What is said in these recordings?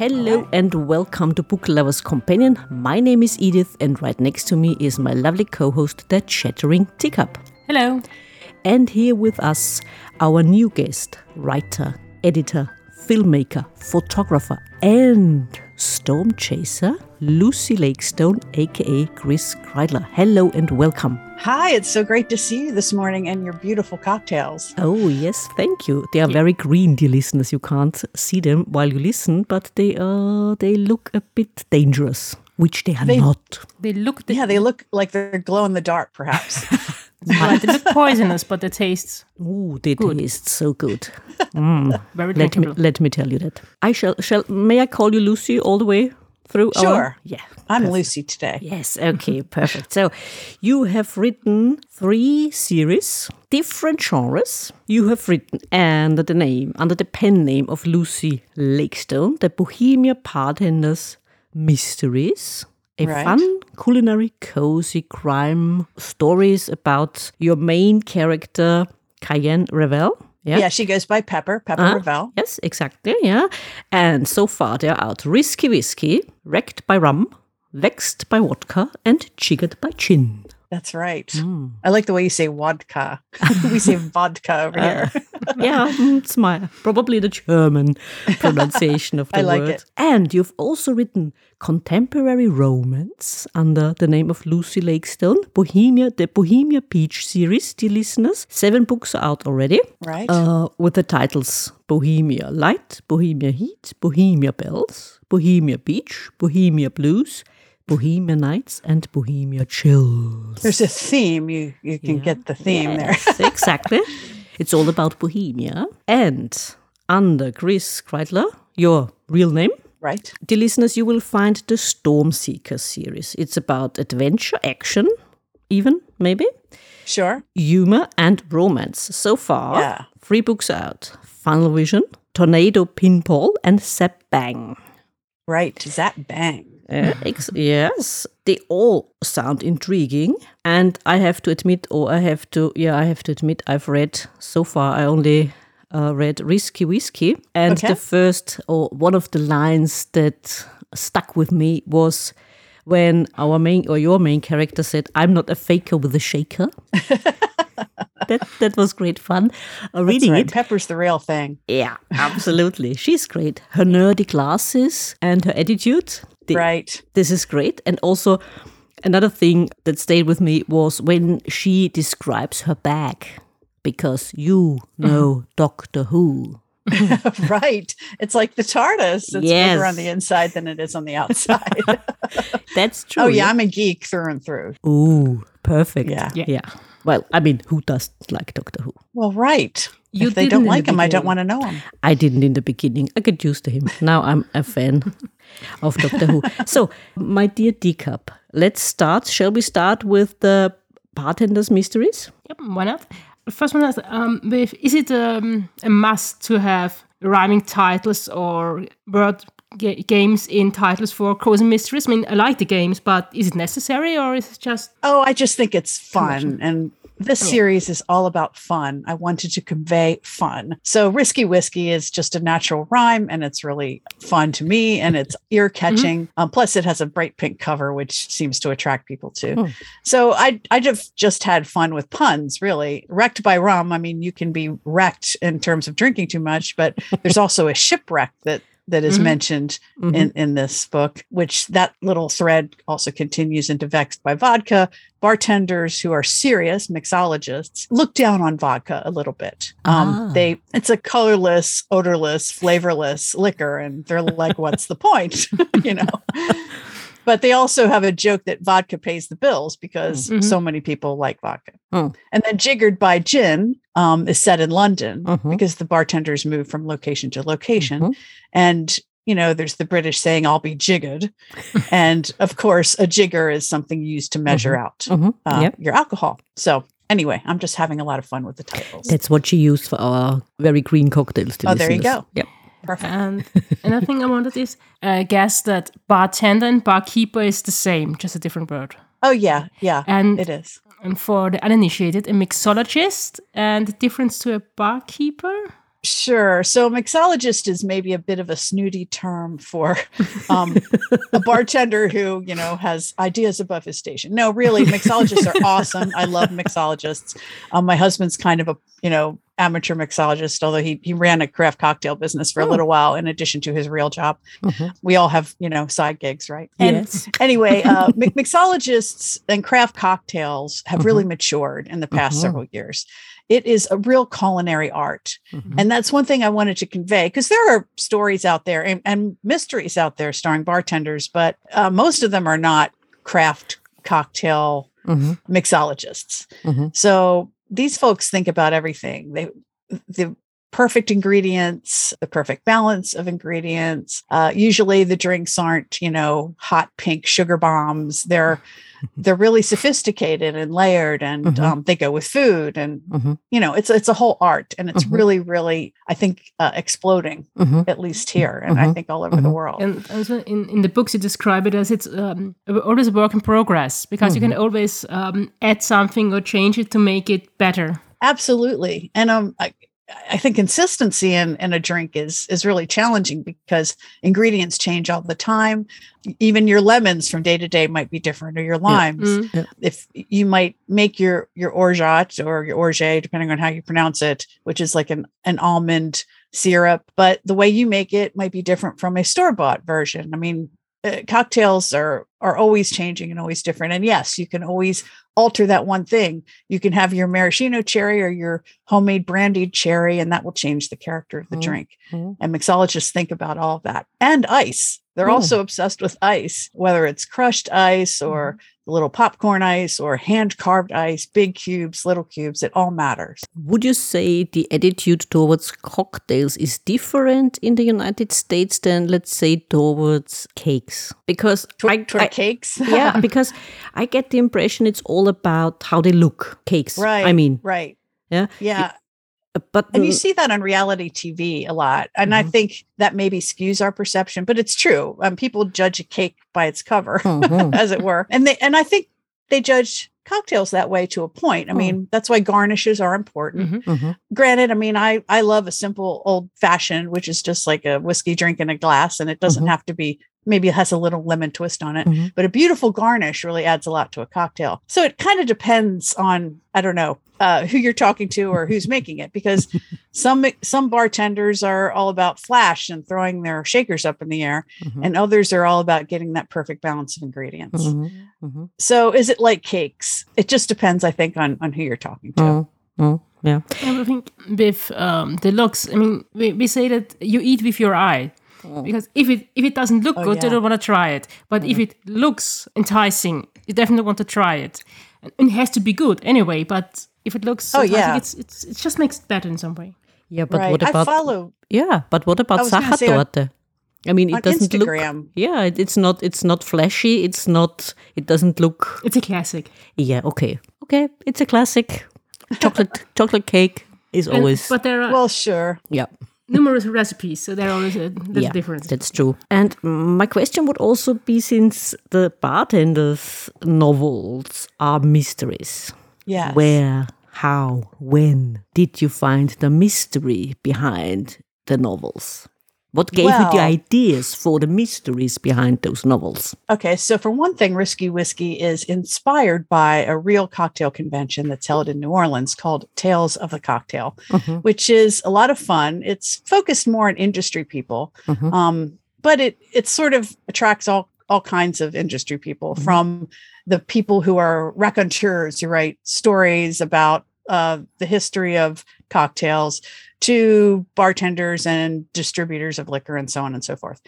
Hello and welcome to Book Lovers Companion. My name is Edith, and right next to me is my lovely co host, the Chattering Teacup. Hello. And here with us, our new guest, writer, editor, filmmaker, photographer, and storm chaser, Lucy Lakestone, aka Chris Kridler. Hello and welcome. Hi, it's so great to see you this morning and your beautiful cocktails. Oh, yes, thank you. They are very green, dear listeners. You can't see them while you listen, but they are they look a bit dangerous, which they are They- not. They look the, Yeah, they look like they're glow in the dark, perhaps. right, they look poisonous, but the taste Ooh, they taste so good. Mm. very let me let me tell you that. I shall shall may I call you Lucy all the way through our Sure. Yeah. I'm Lucy today. Yes, okay, perfect. So you have written three series, different genres. You have written under the name, under the pen name of Lucy Lakestone, the Bohemia Bartenders Mysteries. A Right. fun, culinary, cozy crime stories about your main character, Cayenne Revel. Yeah, yeah, she goes by Pepper, Pepper Ah, Ravel. Yes, exactly. Yeah. And so far they're out Risky Whiskey, Wrecked by Rum, Vexed by Vodka, and Jiggered by Gin. That's right. Mm. I like the way you say vodka. we say vodka over here. yeah, mm, it's my probably the German pronunciation of the I like word. it. And you've also written contemporary romance under the name of Lucy Lakestone, Bohemia, the Bohemia Beach series, dear listeners. Seven books are out already. Right? uh, with the titles Bohemia Light, Bohemia Heat, Bohemia Bells, Bohemia Beach, Bohemia Blues, Bohemia Nights, and Bohemia Chills. There's a theme. You you can get the theme there. Exactly. It's all about Bohemia. And under Chris Kridler, your real name, Right? dear listeners, you will find the Storm Seeker series. It's about adventure, action, even maybe Sure. humor and romance. So far, Yeah. three books out Funnel Vision, Tornado Pinball, and Zap Bang. Right. Zap bang. Uh, yes, they all sound intriguing. And I have to admit, or I have to, yeah, I have to admit, I've read so far, I only uh, read Risky Whiskey. And Okay. the first, or one of the lines that stuck with me was when our main, or your main character said, I'm not a faker with a shaker. that, that was great fun. Uh, reading right. it. Pepper's the real thing. Yeah, absolutely. She's great. Her nerdy glasses and her attitude. The- Right. This is great. And also, another thing that stayed with me was when she describes her bag, because you know Doctor Who. right. It's like the TARDIS. It's Yes. bigger on the inside than it is on the outside. That's oh, true. oh yeah, I'm a geek through and through. Ooh, perfect. Yeah. yeah. Yeah. Well, I mean, who doesn't like Doctor Who? Well, right. You if they don't in the like him, I don't want to know him. I didn't in the beginning. I get used to him. Now I'm a fan of Doctor Who. So, my dear Teacup, let's start. Shall we start with the Bartender's Mysteries? Yep, why not? First one is um, with, is it um, a must to have rhyming titles or word ga- games in titles for Crows and Mysteries? I mean, I like the games, but is it necessary or is it just Oh, I just think it's fun. And this series is all about fun. I wanted to convey fun. So, Risky Whiskey is just a natural rhyme and it's really fun to me and it's ear catching. Um, plus, it has a bright pink cover, which seems to attract people too. Hmm. So, I, I just, just had fun with puns, really. Wrecked by rum. I mean, you can be wrecked in terms of drinking too much, but there's also a shipwreck that. That is Mhm. mentioned Mhm. in, in this book, which that little thread also continues into Vexed by Vodka. Bartenders who are serious mixologists look down on vodka a little bit. Um, Ah. They it's a colorless, odorless, flavorless liquor, and they're like, "What's the point?" you know. But they also have a joke that vodka pays the bills because Mhm. so many people like vodka. Oh. And then Jiggered by Gin um, is set in London Mhm. because the bartenders move from location to location. Mhm. And, you know, there's the British saying, I'll be jiggered. and of course, a jigger is something used to measure out Mhm. uh, Yep. your alcohol. So, anyway, I'm just having a lot of fun with the titles. That's what she used for our very green cocktails. Oh, there you go. Yep. Perfect. And another thing I wanted is uh, I guess that bartender and barkeeper is the same, just a different word. Oh, yeah. Yeah. And it is. and for the uninitiated, a mixologist and the difference to a barkeeper. Sure. So mixologist is maybe a bit of a snooty term for um, a bartender who, you know, has ideas above his station. No, really, mixologists are awesome. I love mixologists. Um, my husband's kind of a, you know, amateur mixologist, although he he ran a craft cocktail business for a Oh. little while in addition to his real job. Mhm. We all have, you know, side gigs, right? And Yes. anyway, uh, mixologists and craft cocktails have really matured in the past Mhm. several years. It is a real culinary art. Mhm. And that's one thing I wanted to convey because there are stories out there and, and mysteries out there starring bartenders, but uh, most of them are not craft cocktail Mhm. mixologists. Mhm. So these folks think about everything. They the perfect ingredients, the perfect balance of ingredients. Uh, usually the drinks aren't, you know, hot pink sugar bombs. They're they're really sophisticated and layered, and Mhm. um, they go with food, and Mhm. you know, it's it's a whole art, and it's Mhm. really, really, I think, uh, exploding Mhm. at least here, and I Mhm. think all over the Mhm. world. And also in, in the books, you describe it as it's um, always a work in progress because you can always um, add something or change it to make it better. Absolutely. And um I, I think consistency in, in a drink is is really challenging because ingredients change all the time. Even your lemons from day to day might be different or your limes. Mm. If you might make your your orgeat or your orge, depending on how you pronounce it, which is like an, an almond syrup, but the way you make it might be different from a store-bought version. I mean, uh, cocktails are are always changing and always different. And yes, you can always alter that one thing. You can have your maraschino cherry or your homemade brandied cherry, and that will change the character of the Mm. drink. And mixologists think about all of that. And ice. They're Mm. also obsessed with ice, whether it's crushed ice or little popcorn ice or hand carved ice, big cubes, little cubes. It all matters. Would you say the attitude towards cocktails is different in the United States than, let's say, towards cakes? Because Toward, I, toward I- cakes. yeah, because I get the impression it's all about how they look. Cakes, right. I mean, right. Yeah. Yeah. But And you see that on reality TV a lot. And I Mhm. think that maybe skews our perception, but it's true. Um, people judge a cake by its cover, mhm, as it were. And they and I think they judge cocktails that way to a point. I Oh. mean, that's why garnishes are important. Mhm. mhm, Granted, I mean, I I love a simple old fashioned, which is just like a whiskey drink in a glass, and it doesn't Mhm. have to be maybe it has a little lemon twist on it. mhm. But a beautiful garnish really adds a lot to a cocktail. So it kind of depends on I don't know uh, who you're talking to or who's making it, because some some bartenders are all about flash and throwing their shakers up in the air, Mhm. and others are all about getting that perfect balance of ingredients. Mhm, mhm. So is it like cakes? It just depends, I think, on on who you're talking to. Mm, mm, yeah. I think with um, the looks, I mean, we, we say that you eat with your eye. Oh. Because if it if it doesn't look Oh, good, you don't want to try it. But if mm. it looks enticing, you definitely want to try it. And it has to be good anyway. But if it looks, Oh, enticing, yeah. it's, it's it just makes it better in some way. Yeah, but right. what I about follow yeah? But what about I was gonna say on- Sachertorte? I mean, it doesn't look. Yeah, it, it's not. It's not flashy. It's not. It doesn't look. It's a classic. Yeah. Okay. Okay. It's a classic. Chocolate. chocolate cake is And- always. but there are Well, sure. yeah. Numerous recipes, so there are always a little yeah, difference. That's true. And my question would also be since the bartenders' novels are mysteries, Yes. where, how, when did you find the mystery behind the novels? What gave you the ideas for the mysteries behind those novels? Okay, so for one thing, Risky Whiskey is inspired by a real cocktail convention that's held in New Orleans called Tales of the Cocktail, Mhm, which is a lot of fun. It's focused more on industry people, mhm, um, but it it sort of attracts all all kinds of industry people Mhm. from the people who are raconteurs who write stories about uh, the history of cocktails to bartenders and distributors of liquor and so on and so forth.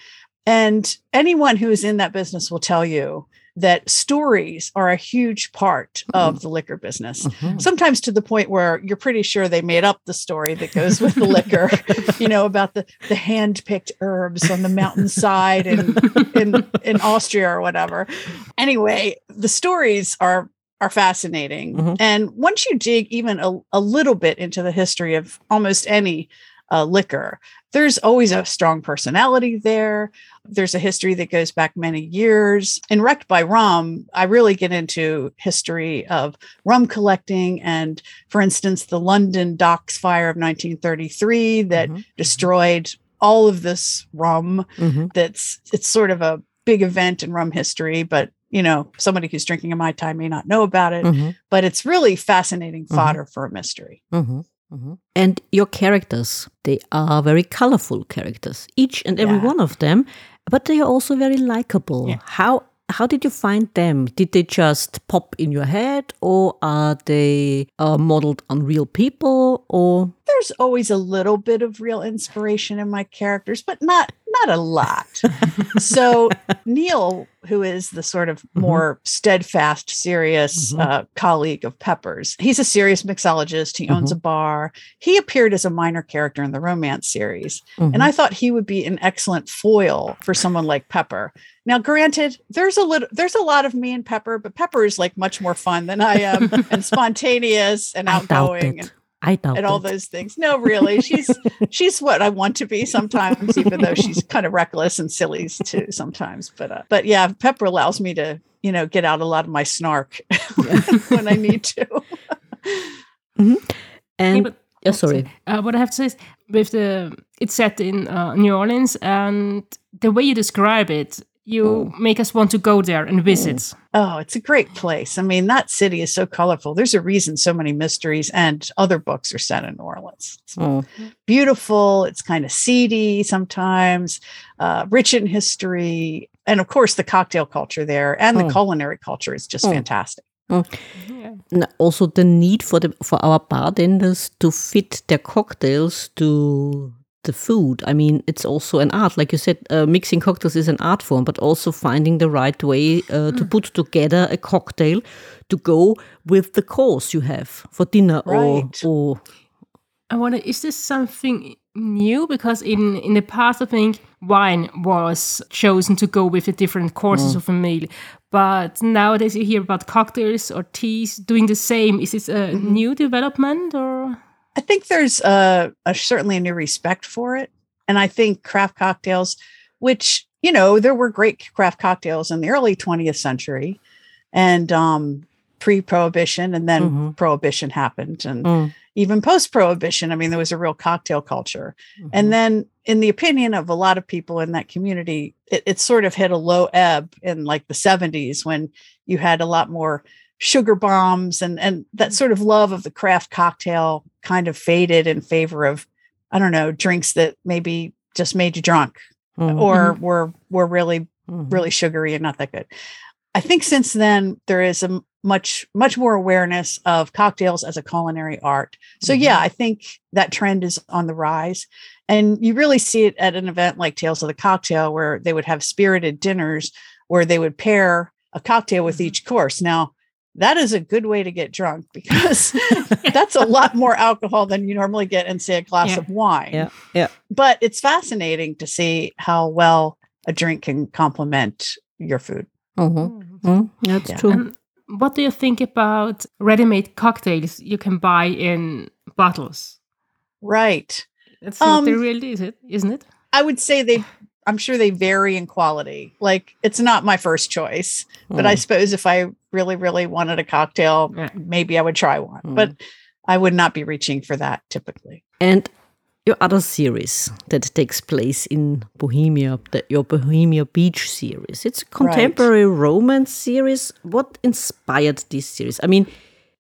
And anyone who is in that business will tell you that stories are a huge part of the liquor business. mhm. Sometimes to the point where you're pretty sure they made up the story that goes with the liquor, you know, about the the hand-picked herbs on the mountainside in in in Austria or whatever. Anyway, the stories are are fascinating. Mhm. And once you dig even a, a little bit into the history of almost any uh, liquor. There's always a strong personality there. There's a history that goes back many years. In Wrecked by Rum, I really get into history of rum collecting and, for instance, the London Docks fire of 1933 that Mhm. destroyed all of this rum. Mhm. That's it's sort of a big event in rum history, but you know, somebody who's drinking a mai tai may not know about it. Mhm. But it's really fascinating Mhm. fodder for a mystery. Mhm. Mhm. And your characters, they are very colorful characters, each and every Yeah. one of them, but they are also very likable. Yeah. How how did you find them? Did they just pop in your head, or are they uh, modeled on real people? Or There's always a little bit of real inspiration in my characters, but not not a lot. so Neil, who is the sort of more steadfast, serious Mhm. uh, colleague of Pepper's, he's a serious mixologist. He owns a bar. He appeared as a minor character in the romance series, and Mhm. I thought he would be an excellent foil for someone like Pepper. Now, granted, there's a little, there's a lot of me and Pepper, but Pepper is like much more fun than I am, and spontaneous and outgoing. It. And, I doubt and all it. those things. No, really, she's she's what I want to be sometimes, even though she's kind of reckless and silly too sometimes. But uh, but yeah, Pepper allows me to you know get out a lot of my snark when I need to. And Yeah, but- yeah, sorry. Uh, what I have to say is, with the it's set in uh, New Orleans, and the way you describe it, you make us want to go there and visit. Oh, it's a great place. I mean, that city is so colorful. There's a reason so many mysteries and other books are set in New Orleans. It's Oh. beautiful. It's kind of seedy sometimes, uh, rich in history, and of course the cocktail culture there and the Oh. culinary culture is just Oh. fantastic. Yeah. And also the need for the for our bartenders to fit their cocktails to the food. I mean, it's also an art, like you said. Uh, mixing cocktails is an art form, but also finding the right way uh, to put together a cocktail to go with the course you have for dinner Right. or or I wonder, is this something new? Because in in the past, I think wine was chosen to go with the different courses of a meal, but nowadays you hear about cocktails or teas doing the same. Is this a new development or? I think there's a, a certainly a new respect for it, and I think craft cocktails, which you know there were great craft cocktails in the early 20th century, and um, pre-prohibition, and then Mhm. prohibition happened, and Mm. even post-prohibition. I mean, there was a real cocktail culture, Mhm. and then in the opinion of a lot of people in that community, it, it sort of hit a low ebb in like the 70s when you had a lot more sugar bombs and and that sort of love of the craft cocktail kind of faded in favor of I don't know drinks that maybe just made you drunk Mhm. or were were really Mhm. really sugary and not that good. I think since then there is a much much more awareness of cocktails as a culinary art. So yeah, I think that trend is on the rise. And you really see it at an event like Tales of the Cocktail where they would have spirited dinners where they would pair a cocktail with each course. Now, that is a good way to get drunk because that's a lot more alcohol than you normally get in say a glass Yeah. of wine. Yeah, yeah. But it's fascinating to see how well a drink can complement your food. Mhm. Mhm. That's Yeah. true. And what do you think about ready-made cocktails you can buy in bottles? Right. That's not the Um, real, is it? Isn't it? I would say they I'm sure they vary in quality. Like it's not my first choice, but I Mm. suppose if I really really wanted a cocktail, Yeah. maybe I would try one. But I would not be reaching for that typically. And your other series that takes place in Bohemia, the, your Bohemia Beach series. It's a contemporary romance series. What inspired this series? I mean,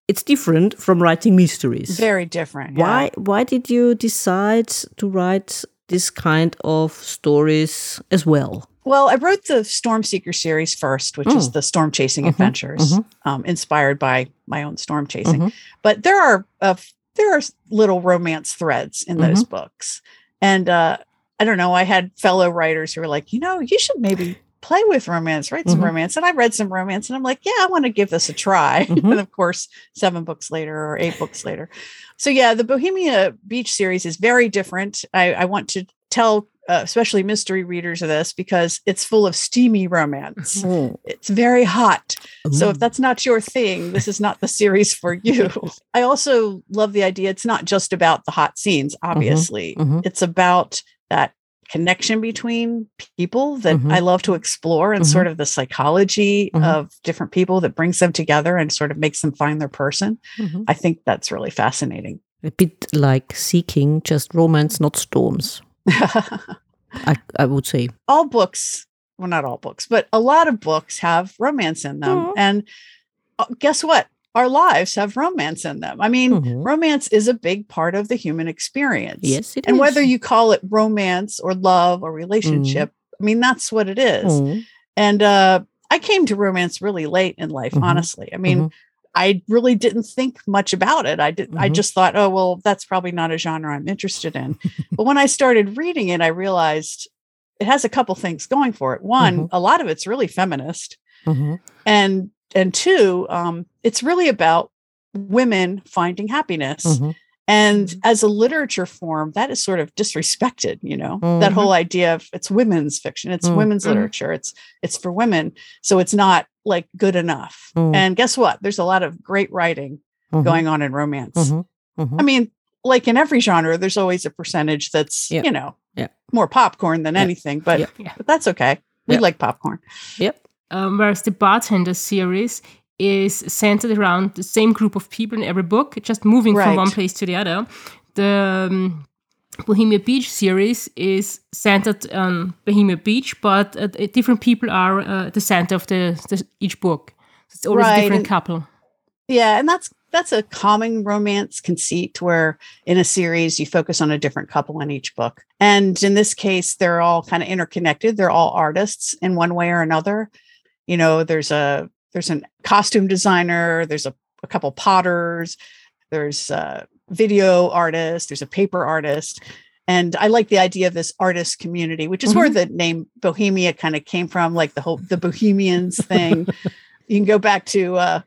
it's different from writing mysteries. Very different. yeah. why why did you decide to write this kind of stories as well? Well, I wrote the Storm Seeker series first, which is Mm. the storm chasing Mhm, adventures, mhm. um, inspired by my own storm chasing. Mhm. But there are uh, there are little romance threads in those books, and uh, I don't know. I had fellow writers who were like, you know, you should maybe play with romance, write some Mhm. romance. And I read some romance, and I'm like, yeah, I want to give this a try. Mhm. and of course, seven books later or eight books later. So yeah, the Bohemia Beach series is very different. I, I want to tell uh, especially mystery readers of this because it's full of steamy romance. Oh. It's very hot. So if that's not your thing, this is not the series for you. I also love the idea it's not just about the hot scenes, obviously. mhm. It's about that connection between people that Mhm. I love to explore and sort of the psychology Mhm. of different people that brings them together and sort of makes them find their person. Mhm. I think that's really fascinating. a bit like seeking just romance, not storms. I, I would say. all books, well, not all books, but a lot of books have romance in them. And uh, guess what? Our lives have romance in them. I mean, Mhm. romance is a big part of the human experience. Yes, it and is. whether you call it romance or love or relationship, I mean, that's what it is. Mm. And uh, I came to romance really late in life, Mhm. honestly. I mean, Mhm. I really didn't think much about it. I did. I just thought, oh well, that's probably not a genre I'm interested in. but when I started reading it, I realized it has a couple things going for it. One, a lot of it's really feminist, and and two, um, it's really about women finding happiness. Mhm. And Mhm. as a literature form, that is sort of disrespected, you know, that Mhm. whole idea of it's women's fiction, it's Mm. women's Mhm. literature, it's it's for women. So it's not like good enough. Mm. And guess what? There's a lot of great writing Mhm. going on in romance. Mhm. Mhm. I mean, like in every genre, there's always a percentage that's, Yeah. you know, Yeah. more popcorn than Yeah. anything, but, Yeah. Yeah. but that's okay. We Yeah. like popcorn. Yep. Um, whereas the Bartender series is centered around the same group of people in every book, just moving from one place to the other. The um, Bohemia Beach series is centered on Bohemia Beach, but uh, different people are uh, the center of the, the each book. It's always Right, a different and- couple. Yeah, and that's that's a common romance conceit where in a series you focus on a different couple in each book. And in this case, they're all kind of interconnected. They're all artists in one way or another. You know, there's a there's a costume designer, there's a, a couple potters, there's a video artist, there's a paper artist. And I like the idea of this artist community, which is where the name Bohemia kind of came from, like the whole the Bohemians thing. you can go back to uh,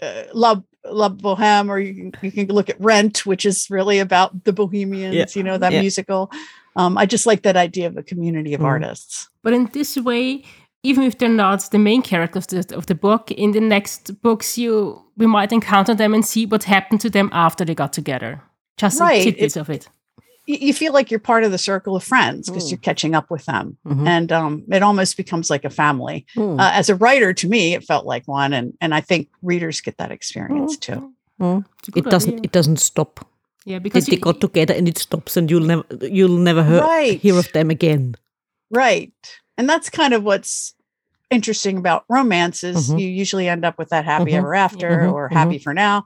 uh, La La Boheme, or you can, you can look at Rent, which is really about the Bohemians. You know that Yeah. musical. Um, I just like that idea of a community of Mhm. artists. But in this way, even if they're not the main characters of the, of the book, in the next books, you we might encounter them and see what happened to them after they got together. Just Right, tidbits of it. You, you feel like you're part of the circle of friends because Mm. you're catching up with them, Mhm. and um, it almost becomes like a family. Mm. Uh, as a writer, to me, it felt like one, and and I think readers get that experience too. Mm. It's a good It doesn't. idea. It doesn't stop. yeah, because they you- got together and it stops, and you'll never, you'll never hear, Right. hear of them again. Right. And that's kind of what's interesting about romance is Mhm. you usually end up with that happy Mhm. ever after Mhm. or Mhm. happy for now.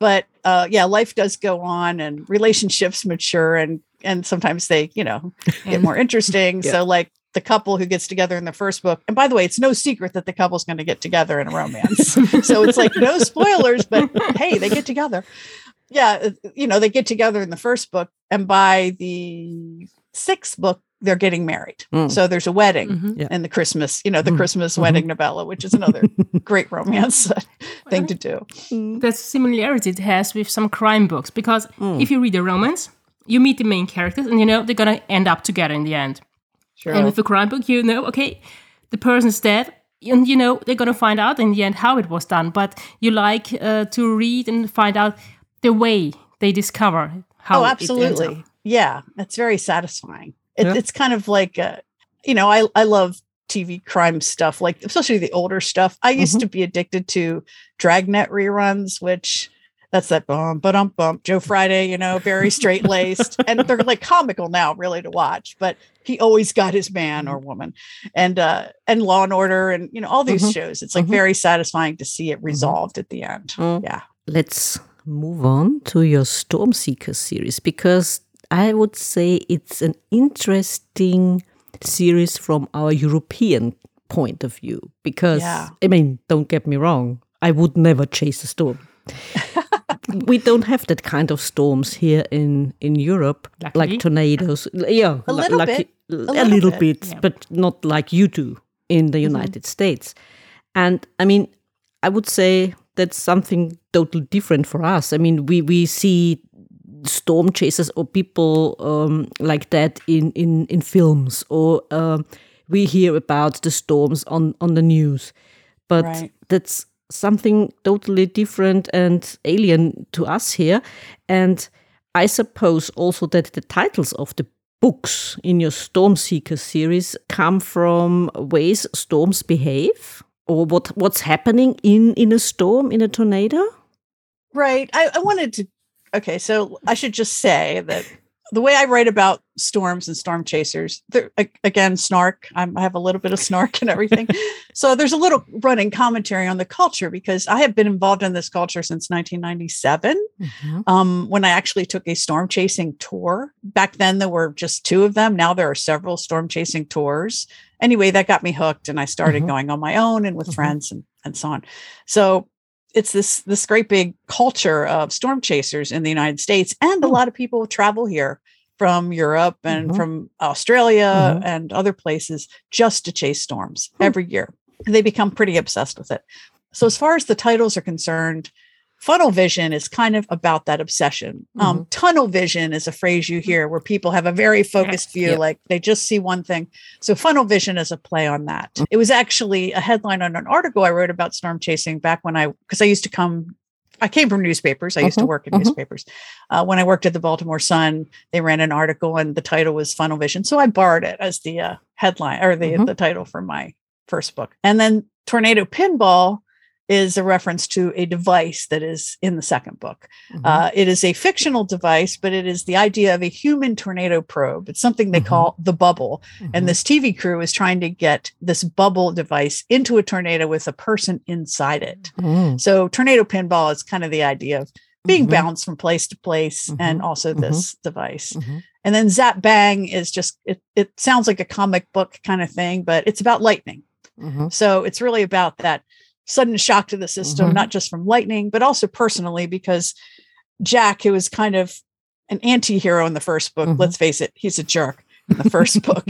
But uh, yeah, life does go on and relationships mature and and sometimes they, you know, get more interesting. Yeah. So like the couple who gets together in the first book. And by the way, it's no secret that the couple's going to get together in a romance. so it's like no spoilers, but hey, they get together. Yeah, uh, you know, they get together in the first book and by the sixth book they're getting married. Mm. So there's a wedding Mhm. Yeah. and the Christmas, you know, the Mhm. Christmas Mhm. wedding novella, which is another great romance thing to do. That's similarity it has with some crime books because Mm. if you read a romance, you meet the main characters and you know they're gonna end up together in the end. Sure. And with a crime book, you know, okay, the person's dead, and you know they're gonna find out in the end how it was done. But you like uh, to read and find out the way they discover how. oh, it absolutely. Yeah, it's very satisfying. It, Yeah. It's kind of like, uh, you know, I, I love TV crime stuff, like especially the older stuff. I used Mhm. to be addicted to Dragnet reruns, which that's that bum, ba dum bump, Joe Friday, you know, very straight laced. and they're like comical now, really, to watch. But he always got his man or woman. And uh and Law and Order and you know, all these Mhm. shows. It's like Mhm. very satisfying to see it resolved at the end. Yeah. Let's move on to your Stormseeker series because I would say it's an interesting series from our European point of view. Because, Yeah. I mean, don't get me wrong, I would never chase a storm. we don't have that kind of storms here in, in Europe, Luckily. like tornadoes. Yeah, A little lucky- bit. a little little bit. bit, Yeah. but not like you do in the mm-hmm. United States. And I mean, I would say that's something totally different for us. I mean, we we see storm chasers or people um, like that in in in films or um, we hear about the storms on on the news but Right. that's something totally different and alien to us here and i suppose also that the titles of the books in your storm seeker series come from ways storms behave or what what's happening in in a storm in a tornado Right. I, I wanted to. Okay, so I should just say that the way I write about storms and storm chasers, again, snark. I'm, I have a little bit of snark and everything. so there's a little running commentary on the culture because I have been involved in this culture since 1997. Um, when I actually took a storm chasing tour. Back then, there were just two of them. Now there are several storm chasing tours. Anyway, that got me hooked, and I started Mhm. going on my own and with Mhm. friends and, and so on. So it's this this great big culture of storm chasers in the United States, and a Hmm. lot of people travel here from Europe and Mhm. from Australia Mhm. and other places just to chase storms Hmm. every year. They become pretty obsessed with it. So as far as the titles are concerned, funnel vision is kind of about that obsession. Um, tunnel vision is a phrase you hear where people have a very focused view, Yep. like they just see one thing. So funnel vision is a play on that. It was actually a headline on an article I wrote about storm chasing back when I, because I used to come. I came from newspapers. I used to Mhm, work in mhm. newspapers. Uh, when I worked at the Baltimore Sun, they ran an article and the title was Funnel Vision. So I borrowed it as the uh, headline or the, Mhm. the title for my first book. And then Tornado Pinball is a reference to a device that is in the second book. Mhm. Uh, it is a fictional device, but it is the idea of a human tornado probe. It's something they Mhm. call the bubble. Mhm. And this TV crew is trying to get this bubble device into a tornado with a person inside it. Mm. So, tornado pinball is kind of the idea of being Mhm. bounced from place to place and Mhm. also this device. And then Zap Bang is just, it, it sounds like a comic book kind of thing, but it's about lightning. So it's really about that sudden shock to the system, Mhm. not just from lightning, but also personally, because Jack, who was kind of an anti hero in the first book, Mhm. let's face it, he's a jerk in the first book.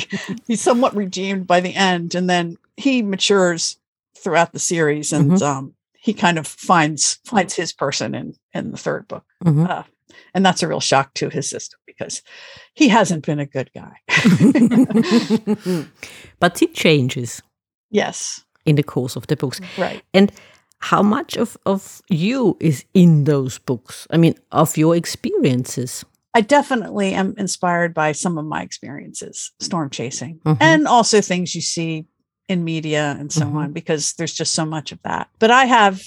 He's somewhat redeemed by the end, and then he matures throughout the series and Mhm. um, he kind of finds finds his person in in the third book. Mhm. Uh, and that's a real shock to his system because he hasn't been a good guy. but he changes yes, in the course of the books. right. And how much of, of you is in those books? I mean, of your experiences. I definitely am inspired by some of my experiences storm chasing Mhm. and also things you see in media and so Mhm. on because there's just so much of that. But I have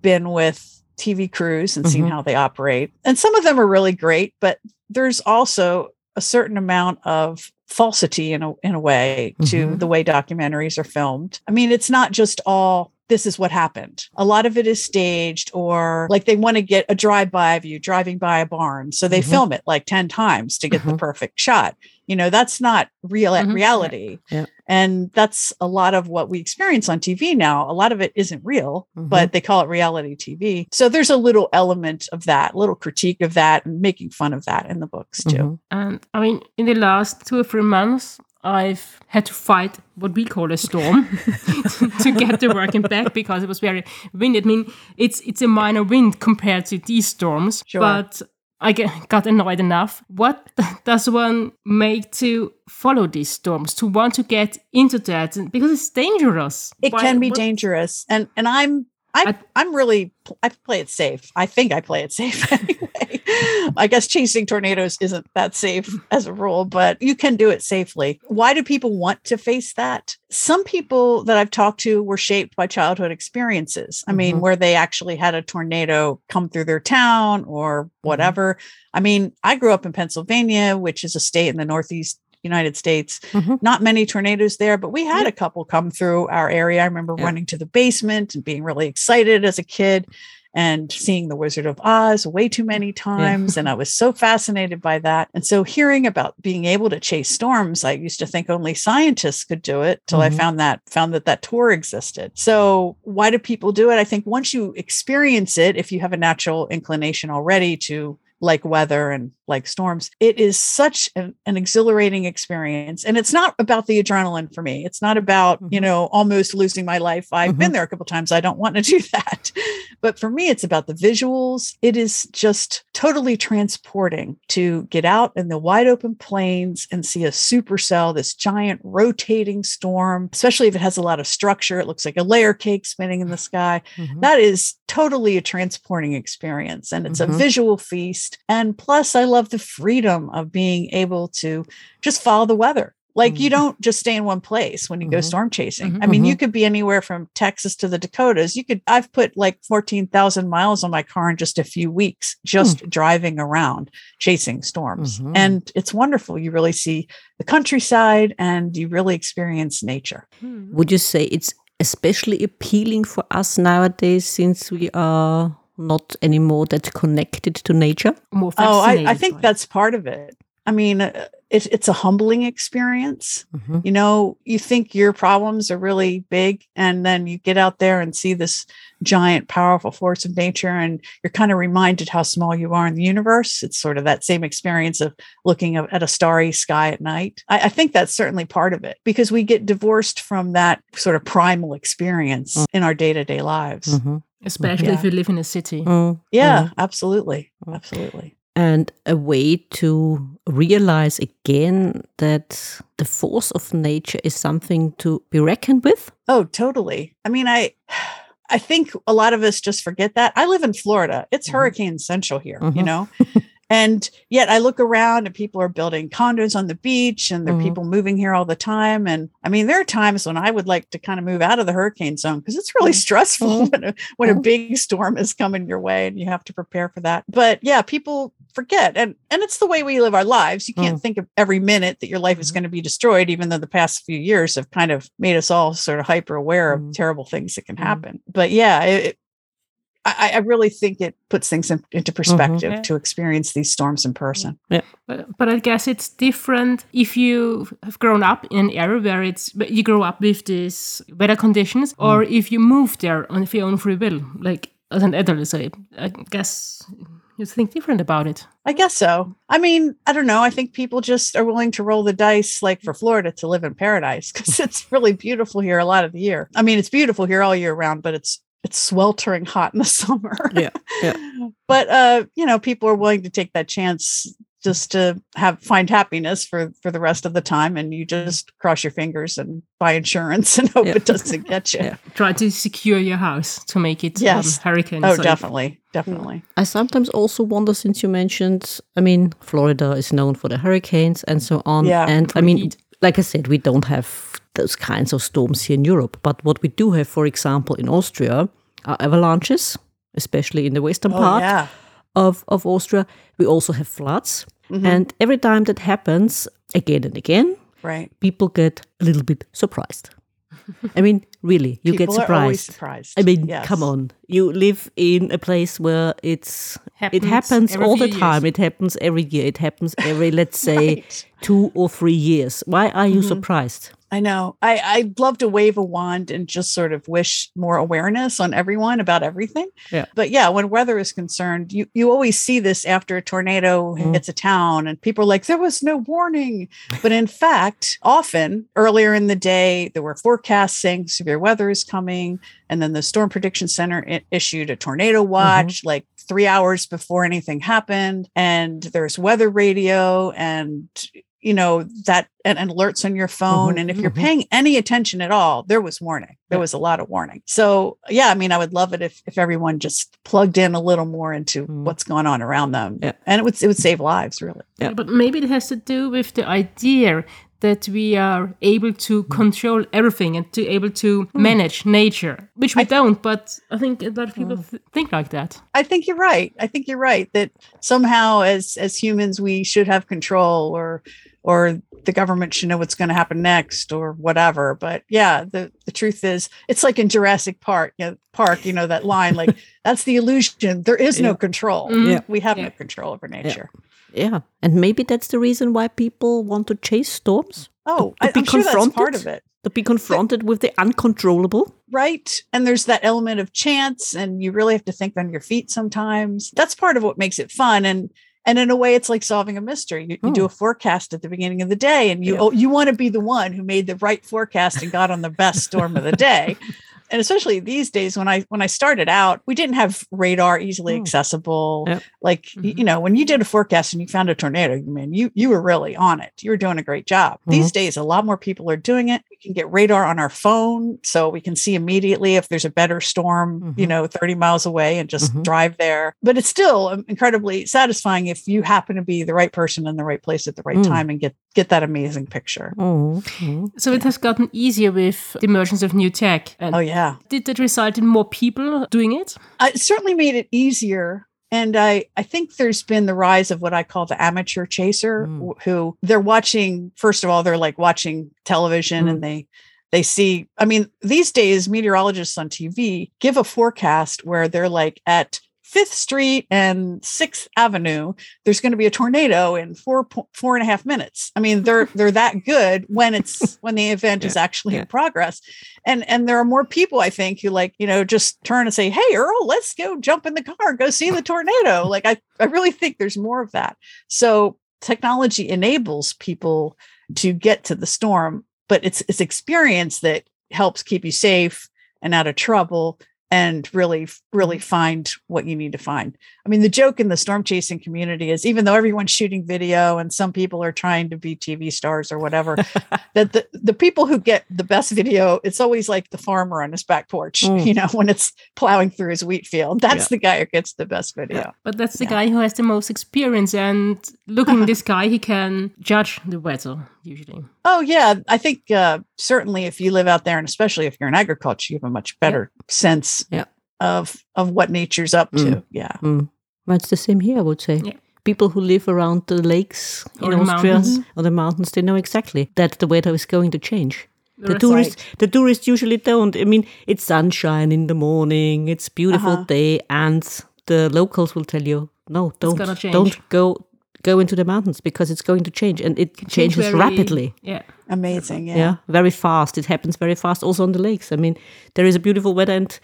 been with TV crews and seen Mhm. how they operate. And some of them are really great, but there's also a certain amount of falsity in a in a way to Mhm. the way documentaries are filmed. I mean, it's not just all this is what happened. A lot of it is staged or like they want to get a drive-by of you driving by a barn. So they Mhm. film it like 10 times to get the Mhm. perfect shot. You know, that's not real Mhm. Reality. Yeah. And that's a lot of what we experience on TV now. A lot of it isn't real, Mhm. but they call it reality TV. So there's a little element of that, little critique of that and making fun of that in the books too. Mhm. And I mean, in the last two or three months, I've had to fight what we call a storm to get the working back because it was very windy. I mean, it's it's a minor wind compared to these storms, Sure. but I get, got annoyed enough. What does one make to follow these storms, to want to get into that? Because it's dangerous. It Why- can be what- dangerous. And and I'm I, I- I'm really I play it safe. I think I play it safe anyway. I guess chasing tornadoes isn't that safe as a rule, but you can do it safely. Why do people want to face that? Some people that I've talked to were shaped by childhood experiences. I mean, Mhm. where they actually had a tornado come through their town or whatever. I mean, I grew up in Pennsylvania, which is a state in the Northeast United States. Mhm. Not many tornadoes there, but we had a couple come through our area. I remember Yeah. running to the basement and being really excited as a kid and seeing The Wizard of Oz way too many times. And I was so fascinated by that. And so hearing about being able to chase storms, I used to think only scientists could do it till Mhm. I found that found that that tour existed. So why do people do it? I think once you experience it, if you have a natural inclination already to like weather and like storms. It is such an, an exhilarating experience. And it's not about the adrenaline for me. It's not about, you Mhm. know, almost losing my life. I've Mhm. been there a couple times. I don't want to do that. But for me, it's about the visuals. It is just totally transporting to get out in the wide open plains and see a supercell, this giant rotating storm, especially if it has a lot of structure. It looks like a layer cake spinning in the sky. Mhm. That is totally a transporting experience and it's a visual feast. And plus, I love the freedom of being able to just follow the weather. Like you Mhm. don't just stay in one place when you go Mhm. storm chasing. Mhm. I mean, you Mhm. could be anywhere from Texas to the Dakotas. You could, I've put like 14,000 miles on my car in just a few weeks, just driving around chasing storms. Mhm. And it's wonderful. You really see the countryside and you really experience nature. Hmm. Would you say it's especially appealing for us nowadays since we are not anymore that connected to nature? More Oh, I, I think that's part of it. I mean, uh, it, it's a humbling experience. Mhm. You know, you think your problems are really big, and then you get out there and see this giant, powerful force of nature, and you're kind of reminded how small you are in the universe. It's sort of that same experience of looking at at a starry sky at night. I, I think that's certainly part of it because we get divorced from that sort of primal experience Mm. in our day to day lives. Mhm. especially if you live in a city. Mm. Yeah, Mhm. absolutely. Mm. Absolutely. And a way to realize again that the force of nature is something to be reckoned with. Oh, totally. I mean, I I think a lot of us just forget that. I live in Florida. It's Mhm. hurricane central here, you Mhm. know. and yet I look around and people are building condos on the beach and there are Mhm. people moving here all the time and I mean there are times when I would like to kind of move out of the hurricane zone because it's really Mhm. stressful when a, when a Mhm. big storm is coming your way and you have to prepare for that. But yeah, people forget and and it's the way we live our lives. You can't Mm. think of every minute that your life is Mhm. going to be destroyed even though the past few years have kind of made us all sort of hyper aware of Mm. terrible things that can Mm. happen. But yeah, it, it- I, I really think it puts things in, into perspective Yeah. to experience these storms in person. But, but I guess it's different if you have grown up in an area where it's but you grow up with these weather conditions, or if you move there on your own free will, like as an adult. So I guess you think different about it. I guess so. I mean, I don't know. I think people just are willing to roll the dice, like for Florida, to live in paradise because it's really beautiful here a lot of the year. I mean, it's beautiful here all year round, but it's it's sweltering hot in the summer. Yeah, yeah. but uh, you know, people are willing to take that chance just to have find happiness for for the rest of the time, and you just cross your fingers and buy insurance and hope Yeah. it doesn't get you. Yeah. Try to secure your house to make it Yes. um, hurricane. Oh, safe. definitely, definitely. I sometimes also wonder, since you mentioned, I mean, Florida is known for the hurricanes and so on. Yeah, and I mean, like I said, we don't have those kinds of storms here in Europe. But what we do have, for example, in Austria, are avalanches, especially in the western Oh, part yeah. Of, of Austria. We also have floods. Mhm. And every time that happens, again and again, right. people get a little bit surprised. I mean, really, you People get are always surprised. surprised. I mean, Yes. come on. You live in a place where it's it Happens happens all the few years. time. It happens every year. It happens every, let's say, Right. two or three years. Why are you Mhm. surprised? I know. I, I'd love to wave a wand and just sort of wish more awareness on everyone about everything. Yeah. But yeah, when weather is concerned, you, you always see this after a tornado Mhm. hits a town and people are like, there was no warning. But in fact, often earlier in the day, there were forecasts saying severe weather is coming. And then the Storm Prediction Center issued a tornado watch like three hours before anything happened. And there's weather radio and you know that and, and alerts on your phone Mhm, and if you're mhm. paying any attention at all there was warning there Yeah. was a lot of warning so yeah i mean i would love it if if everyone just plugged in a little more into Mm. what's going on around them Yeah. and it would it would save lives really Yeah. But maybe it has to do with the idea that we are able to Hmm. control everything and to able to manage nature, which we don't. But I think a lot of people Hmm. th- think like that. i think you're right i think you're right that somehow as as humans we should have control or or the government should know what's going to happen next or whatever but yeah the the truth is it's like in jurassic park you know, park you know that line like that's the illusion there is no Yeah. control Mhm. Yeah. we have Yeah. no control over nature Yeah. And maybe that's the reason why people want to chase storms, oh to I, be i'm sure that's part of it to be confronted with the uncontrollable. right and there's that element of chance and you really have to think on your feet sometimes that's part of what makes it fun and And in a way, it's like solving a mystery. You, you do hmm. a forecast at the beginning of the day, and you Yeah. oh, you want to be the one who made the right forecast and got on the best storm of the day. And especially these days, when I when I started out, we didn't have radar easily Mm. accessible. Yep. Like y- you know, when you did a forecast and you found a tornado, you mean, you you were really on it. You were doing a great job. These days, a lot more people are doing it. We can get radar on our phone, so we can see immediately if there's a better storm, you Mhm. know, 30 miles away and just Mhm. drive there. But it's still um, incredibly satisfying if you happen to be the right person in the right place at the right Mm. time and get get that amazing picture. Oh. So it has gotten easier with the emergence of new tech. And Oh yeah. did that result in more people doing it? Uh, it certainly made it easier. And I, I think there's been the rise of what I call the amateur chaser, Mm. who they're watching. First of all, they're like watching television, Mm. and they they see. I mean, these days, meteorologists on TV give a forecast where they're like at Fifth Street and Sixth Avenue. There's going to be a tornado in four four and a half minutes. I mean, they're they're that good when it's when the event is actually yeah. in progress and and there are more people i think who like you know just turn and say hey earl let's go jump in the car go see the tornado like i i really think there's more of that so technology enables people to get to the storm but it's it's experience that helps keep you safe and out of trouble and really really find what you need to find i mean the joke in the storm chasing community is even though everyone's shooting video and some people are trying to be tv stars or whatever that the, the people who get the best video, it's always like the farmer on his back porch, Mm. you know, when it's plowing through his wheat field. That's the guy who gets the best video. But that's the Yeah. guy who has the most experience. And looking this guy, he can judge the weather usually. Oh, yeah. I think uh, certainly if you live out there, and especially if you're in agriculture, you have a much better sense Yeah. of of what nature's up to. Mm. Yeah. Well, it's the same here, I would say. Yeah. People who live around the lakes in the Austria mountains. or the mountains, they know exactly that the weather is going to change. The That's tourists, the tourists usually don't. I mean, it's sunshine in the morning, it's beautiful Uh-huh. day, and the locals will tell you, no, don't, don't go go into the mountains because it's going to change, and it Change changes very- rapidly. Yeah. Amazing. Yeah. yeah. very fast. It happens very fast. Also on the lakes. I mean, there is a beautiful weather, and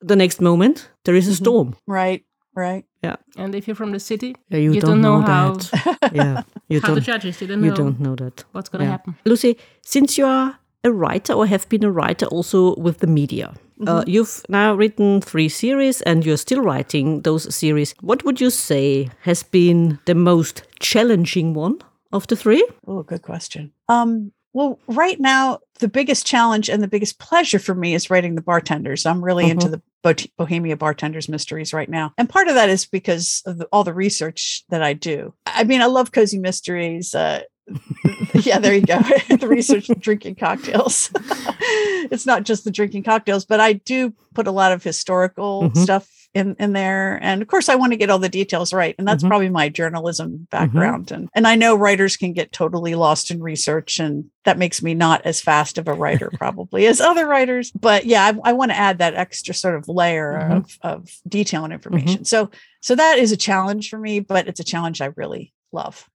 the next moment there is a Mm-hmm. storm. Right. Right. Yeah. And if you're from the city, Yeah, you, You don't, don't know how- that. yeah, you how to don't. judge it, you don't know, You know don't know that. what's going to Yeah. happen. Lucy, since you are a writer or have been a writer also with the media, uh, Mm-hmm. you've now written three series and you're still writing those series. What would you say has been the most challenging one of the three? Oh, good question. Um, well, right now, the biggest challenge and the biggest pleasure for me is writing the bartenders. I'm really into the Bo- Bohemia Bartenders mysteries right now. And part of that is because of the, all the research that I do. I mean, I love cozy mysteries. Uh, yeah, there you go. the research of drinking cocktails. it's not just the drinking cocktails, but I do put a lot of historical Mhm. stuff in in there. And of course, I want to get all the details right. And that's Mhm. probably my journalism background. And and I know writers can get totally lost in research, and that makes me not as fast of a writer probably as other writers. But yeah, I, I want to add that extra sort of layer Mhm. of of detail and information. So so that is a challenge for me, but it's a challenge I really love.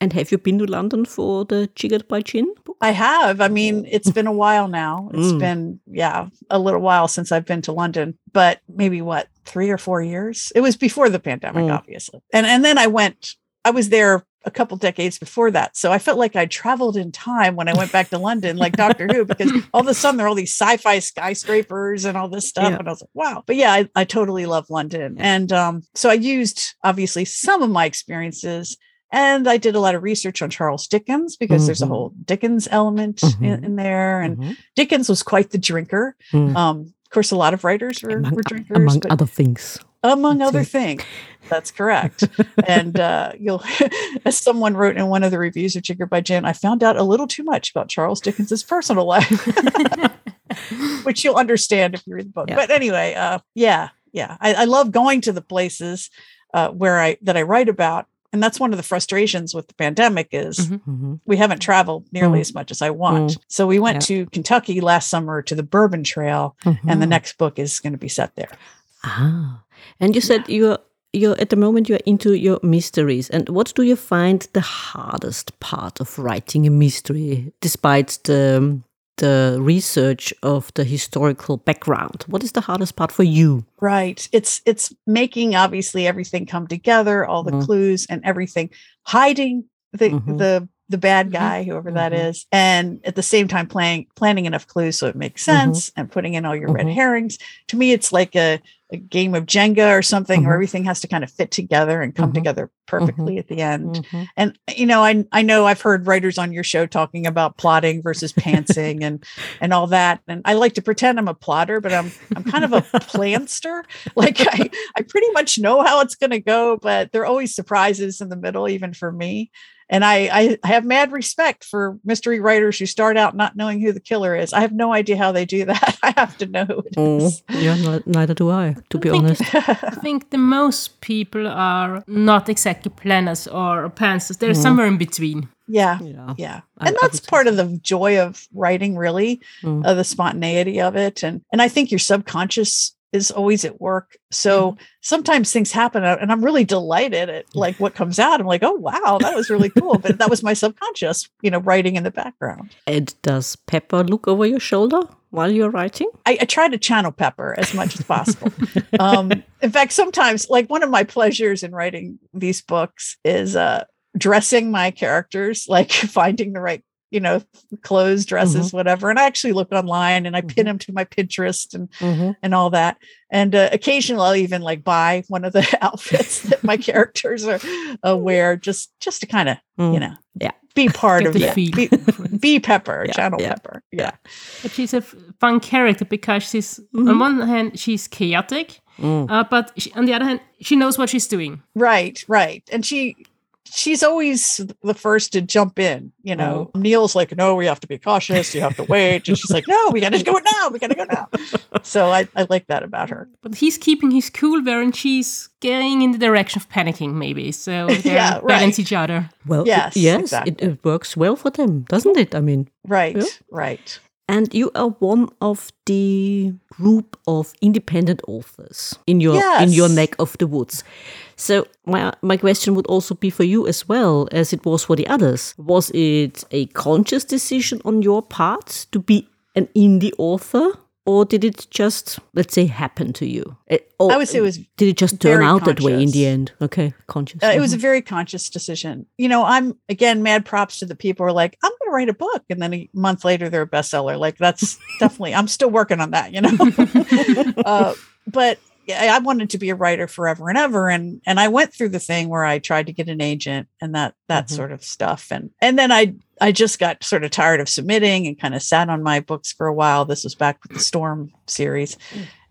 And have you been to London for the Jiggered by book? I have. I mean, it's been a while now. It's Mm. been, yeah, a little while since I've been to London, but maybe what, three or four years? It was before the pandemic, Mm. obviously. And and then I went, I was there a couple decades before that. So I felt like I traveled in time when I went back to London, like Doctor Who, because all of a sudden there are all these sci-fi skyscrapers and all this stuff. Yeah. And I was like, wow. But yeah, I, I totally love London. Yeah. And um, so I used obviously some of my experiences and I did a lot of research on Charles Dickens because there's a Mhm. whole Dickens element Mhm. in, in there. And Mhm. Dickens was quite the drinker. Mm. Um, of course, a lot of writers were, among, were drinkers, among other things. among That's other it. things. That's correct. and uh, you'll, as someone wrote in one of the reviews of Jiggered by Gin, I found out a little too much about Charles Dickens's personal life, which you'll understand if you read the book. Yeah. But anyway, uh, yeah, yeah, I, I love going to the places uh, where I that I write about. And that's one of the frustrations with the pandemic is Mhm. Mhm. we haven't traveled nearly Mm. as much as I want. So we went to Kentucky last summer to the Bourbon Trail, and the Mhm. next book is going to be set there. Ah, and you said you're you're at the moment you're into your mysteries. And what do you find the hardest part of writing a mystery, despite the the research of the historical background. What is the hardest part for you? Right. It's it's making obviously everything come together, all the Mhm. clues and everything, hiding the Mhm. the the bad Mhm. guy, whoever that Mhm. is, and at the same time playing planning enough clues so it makes Mhm. sense and putting in all your red herrings. To me, it's like a, a game of Jenga or something Mhm. where everything has to kind of fit together and come Mhm. together perfectly at the end. Mhm. And you know, I I know I've heard writers on your show talking about plotting versus pantsing and and all that. And I like to pretend I'm a plotter, but I'm I'm kind of a planster. Like I I pretty much know how it's going to go, but there are always surprises in the middle, even for me. And I, I I have mad respect for mystery writers who start out not knowing who the killer is. I have no idea how they do that. I have to know who it Oh, yeah, neither do I, to be think- honest. I think the most people are not exactly planners or pantsers. They're Mhm. somewhere in between. yeah. Yeah. Yeah. And I that's would say part so. of the joy of writing, really, Mm. of the spontaneity of it. And and I think your subconscious is always at work. So Mm-hmm. sometimes things happen uh, and I'm really delighted at like what comes out. I'm like, oh wow, that was really cool. But that was my subconscious, you know, writing in the background. And does Pepper look over your shoulder while you're writing? I, I try to channel Pepper as much as possible. um, in fact, sometimes like one of my pleasures in writing these books is uh dressing my characters, like finding the right you know clothes dresses whatever and i actually look online and i pin them to my pinterest and Mm-hmm. and all that. And uh, occasionally, I'll even like buy one of the outfits that my characters are uh, wear, just just to kind of you know, Mm. Yeah. be part Get of the it. feel. Be, be Pepper, Yeah, Channel yeah, Pepper. Yeah, But she's a fun character because she's on Mhm. one hand she's chaotic, Mm. uh, but she, on the other hand she knows what she's doing. right, right. And she she's always the first to jump in. You know, uh-huh. Neil's like, no, we have to be cautious. You have to wait, and she's like, no, we got to go now. We got to go now. So I I like that about her. But he's keeping his cool there, and she's going in the direction of panicking, maybe. So they Yeah, right. balance each other. Well, Yes, yes, exactly. it, it works well for them, doesn't it? I mean, Right, Yeah. right. And you are one of the group of independent authors in your in your neck of the woods. So my my question would also be for you as well as it was for the others. Was it a conscious decision on your part to be an indie author? Or did it just, let's say, happen to you? Or I would say it was Did it just turn out that way in the end? Okay, conscious. Uh, it was a mhm. very conscious decision. You know, I'm again mad props to the people who are like, I'm going to write a book, and then a month later they're a bestseller. Like that's definitely, I'm still working on that. You know, uh, but I wanted to be a writer forever and ever, and and I went through the thing where I tried to get an agent and that that Mhm. sort of stuff, and and then I I just got sort of tired of submitting and kind of sat on my books for a while. This was back with the Storm series.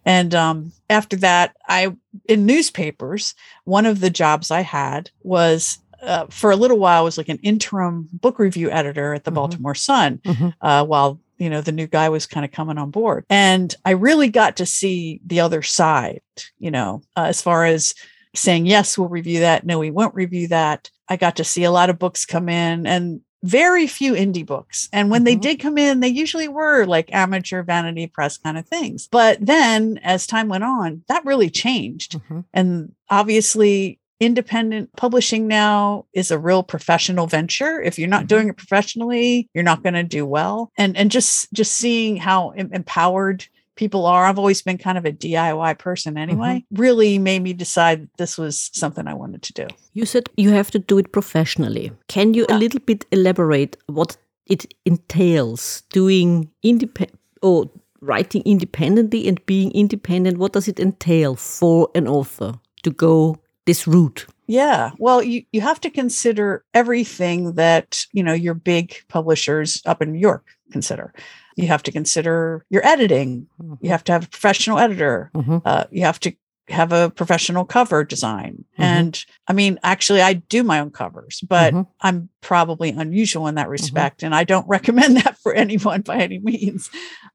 And um, after that, I in newspapers, one of the jobs I had was uh, for a little while was like an interim book review editor at the Mhm. Baltimore Sun, Mhm. uh, while you know the new guy was kind of coming on board, and I really got to see the other side. You know, uh, as far as saying yes, we'll review that. No, we won't review that. I got to see a lot of books come in, and very few indie books. And when Mhm. they did come in, they usually were like amateur vanity press kind of things. But then as time went on, that really changed. Mhm. And obviously, independent publishing now is a real professional venture. If you're not Mhm. doing it professionally, you're not going to do well. And and just just seeing how empowered people are. I've always been kind of a DIY person anyway. Really made me decide this was something I wanted to do. You said you have to do it professionally. Can you a little bit elaborate what it entails doing independent or writing independently and being independent? What does it entail for an author to go this route? Yeah. Well, you, you have to consider everything that, you know, your big publishers up in New York consider. You have to consider your editing. You have to have a professional editor. Mhm. Uh, you have to have a professional cover design. Mhm. And I mean, actually, I do my own covers, but Mhm. I'm probably unusual in that respect. And I don't recommend that for anyone by any means.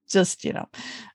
Just, you know,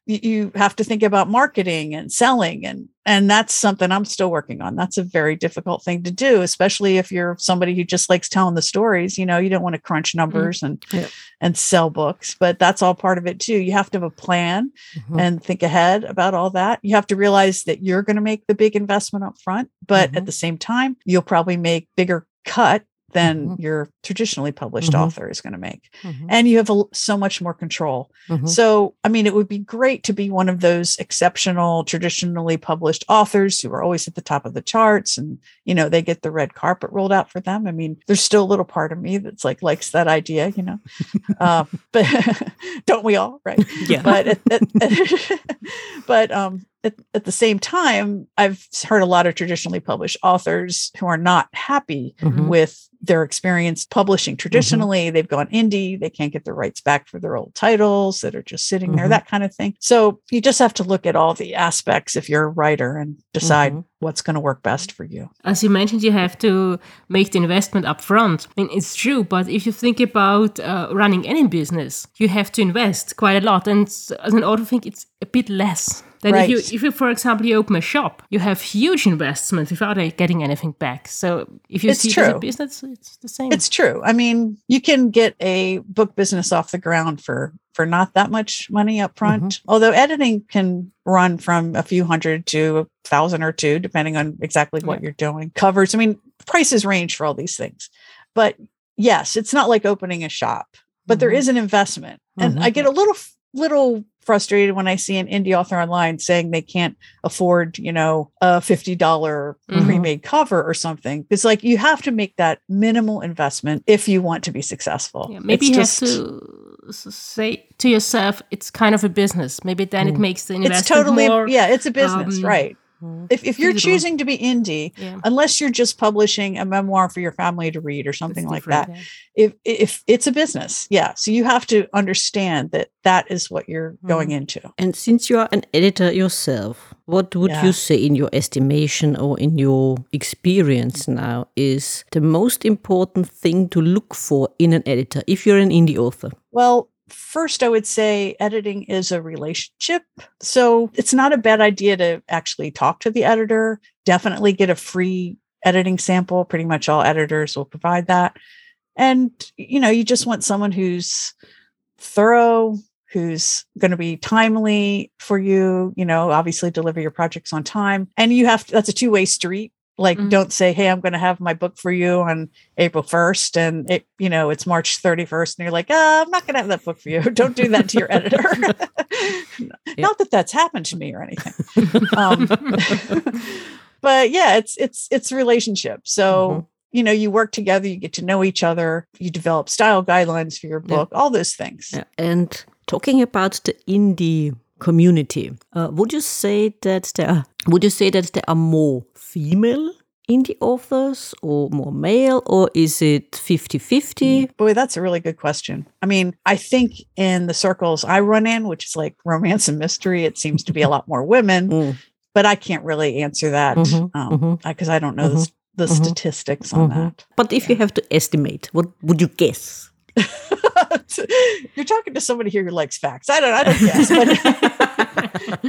you have to think about marketing and selling and and that's something I'm still working on. That's a very difficult thing to do, especially if you're somebody who just likes telling the stories. You know, you don't want to crunch numbers and Yeah. and sell books, but that's all part of it too. You have to have a plan Mhm. and think ahead about all that. You have to realize that you're going to make the big investment up front, but Mhm. at the same time, you'll probably make bigger cut than Mhm. your traditionally published Mhm. author is going to make Mhm. and you have a, so much more control Mhm. so i mean it would be great to be one of those exceptional traditionally published authors who are always at the top of the charts and you know they get the red carpet rolled out for them i mean there's still a little part of me that's like likes that idea you know uh, but don't we all right Yeah. but but um at, at the same time i've heard a lot of traditionally published authors who are not happy Mhm. with their experience publishing traditionally they've gone indie they can't get the rights back for their old titles that are just sitting there Mhm. that kind of thing so you just have to look at all the aspects if you're a writer and decide Mhm. What's going to work best for you As you mentioned, you have to make the investment up front. I mean, it's true, but if you think about uh, running any business, you have to invest quite a lot. And as an author, I think it's a bit less. Than if you, if you, for example, you open a shop, you have huge investment without getting anything back. So if you It's see it as a business, it's the same. It's true. I mean, you can get a book business off the ground for for not that much money up front. Although editing can run from a few hundred to a thousand or two, depending on exactly what you're doing. Covers. I mean, prices range for all these things. But yes, it's not like opening a shop, but there Mhm. is an investment. And I Mhm. get a little little frustrated when I see an indie author online saying they can't afford, you know, a $50 Mhm. pre-made cover or something. It's like you have to make that minimal investment if you want to be successful. Yeah, maybe It's you just- have to say to yourself, it's kind of a business. Maybe then it Mm. makes the It's investment totally more. yeah, it's a business, um, right? Mhm. If if you're choosing to be indie, Yeah, unless you're just publishing a memoir for your family to read or something it's like that, yeah. if if it's a business, yeah. So you have to understand that that is what you're going into. And since you are an editor yourself, what would Yeah. you say, in your estimation or in your experience now, is the most important thing to look for in an editor if you're an indie author? Well, first, I would say editing is a relationship. So it's not a bad idea to actually talk to the editor. Definitely get a free editing sample. Pretty much all editors will provide that. And, you know, you just want someone who's thorough, who's going to be timely for you, you know, obviously deliver your projects on time. And you have to, that's a two way street. Like, Mhm. don't say, Hey, I'm going to have my book for you on April 1st and it, you know, it's March 31st and you're like, oh, I'm not going to have that book for you. Don't do that to your editor. Not that that's happened to me or anything. Um, but yeah, it's, it's, it's relationship. So, Mhm. you know, you work together, you get to know each other, you develop style guidelines for your Yeah. book, all those things. Yeah. And talking about the indie community, uh, would you say that there are, would you say that there are more female indie authors or more male, or is it 50-50? Boy, that's a really good question. I mean, I think in the circles I run in, which is like romance and mystery, it seems to be a lot more women, Mm. but I can't really answer that Mhm, um, mhm. because I don't know the, s- the mhm, statistics on Mhm. that. But if you have to estimate, what would you guess? You're talking to somebody here who likes facts. I don't. I don't guess, but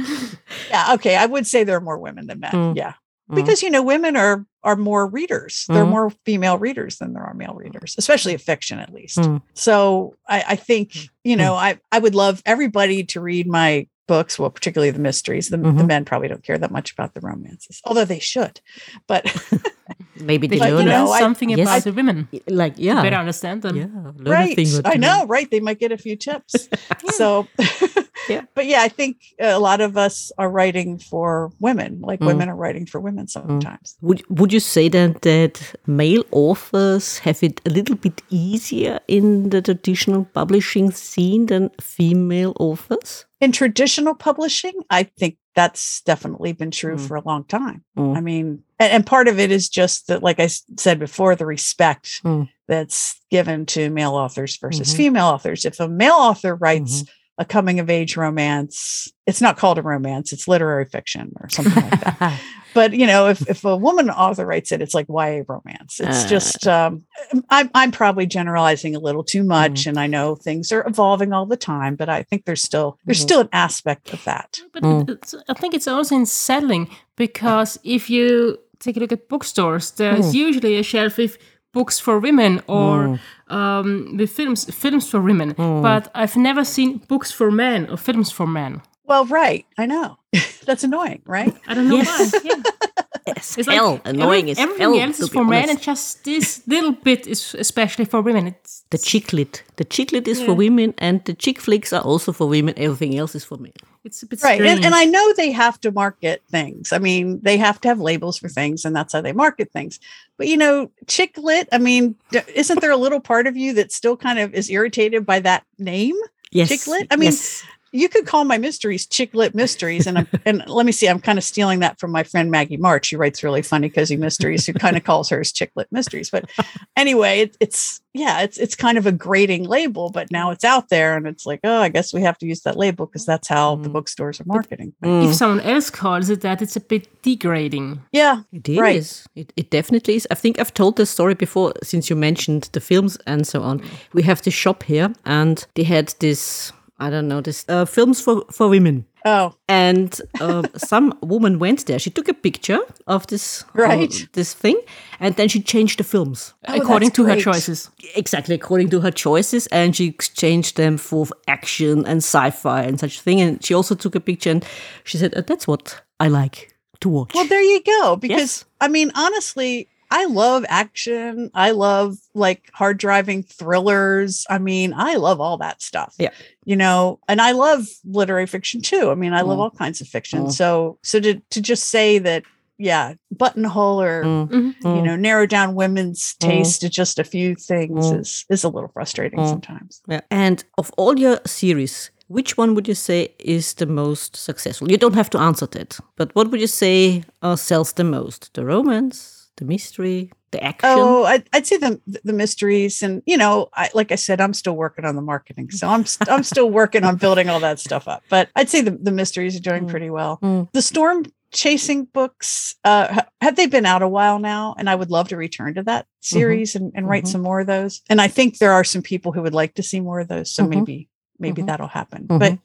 yeah, okay. I would say there are more women than men. Mm. Yeah, Mm. because you know women are are more readers. There are more female readers than there are male readers, especially of fiction, at least. Mm. So I, I think you know I I would love everybody to read my books. Well, particularly the mysteries. The, the Mhm. men probably don't care that much about the romances, although they should. But Maybe They they should you know, learn I- something yes. about the women. like To yeah, better understand them. yeah, right, thing I two. know, right? They might get a few tips. so Yeah. but yeah i think a lot of us are writing for women like Mm. women are writing for women sometimes Would would you say then that male authors have it a little bit easier in the traditional publishing scene than female authors? in traditional publishing i think that's definitely been true Mm. for a long time Mm. i mean and, and part of it is just that like I said before the respect Mm. that's given to male authors versus Mhm. female authors if a male author writes Mm-hmm. A coming of age romance it's not called a romance it's literary fiction or something like that but you know if, if a woman author writes it it's like ya romance it's Uh. just um, I'm, I'm probably generalizing a little too much Mm. and i know things are evolving all the time but i think there's still there's Mhm. still an aspect of that But Mm. it's, I think it's also in selling because if you take a look at bookstores, there's usually a shelf with books for women or um, with films films for women. Mm. But I've never seen books for men or films for men. Well, right. I know. That's annoying, right? I don't know Yes. why. Yeah. It's, It's hell. like Annoying every- as everything hell. else is be for men, and just this little bit is especially for women. It's The chick lit. The chick lit is for women, and the chick flicks are also for women. Everything else is for men. It's a bit Right. strange. And, and I know they have to market things. I mean, they have to have labels for things, and that's how they market things. But, you know, chick lit, I mean, isn't there a little part of you that still kind of is irritated by that name? Yes. Chick lit? I mean, yes. You could call my mysteries chick lit mysteries and I'm, and let me see i'm kind of stealing that from my friend maggie march she writes really funny cozy mysteries who kind of calls hers chick lit mysteries but anyway it, it's yeah it's it's kind of a grating label but now it's out there and it's like oh i guess we have to use that label because that's how the Mm. bookstores are marketing Mm, if someone else calls it that, it's a bit degrading. yeah it is. right. It, it definitely is. I think I've told this story before since you mentioned the films and so on. We have this shop here, and they had this. I don't know this uh, films for for women. oh and uh, some woman went there. She took a picture of this uh, Right. this thing, and then she changed the films Oh, according to her choices. exactly according to her choices, and she exchanged them for action and sci-fi and such thing. And she also took a picture, and she said, uh, "That's what I like to watch." well there you go because Yes. i mean honestly I love action. I love like hard driving thrillers. I mean, I love all that stuff. Yeah. You know, and I love literary fiction too. I mean, I love Mm. all kinds of fiction. Mm. So so to to just say that, yeah, buttonhole or Mm, Mhm. you mm, know, narrow down women's Mm. taste to just a few things Mm. is is a little frustrating Mm. sometimes. yeah. And of all your series, which one would you say is the most successful? You don't have to answer that, but what would you say uh, sells the most? The romance, the mystery, the action? Oh, I'd, I'd say the the mysteries, and you know, I, like I said, I'm still working on the marketing, so I'm st- I'm still working on building all that stuff up. But I'd say the, the mysteries are doing Mm. pretty well. Mm. The storm chasing books, uh, have they been out a while now? And I would love to return to that series and, and write Mhm. some more of those. And I think there are some people who would like to see more of those, so Mhm. maybe maybe Mhm. that'll happen. Mhm. But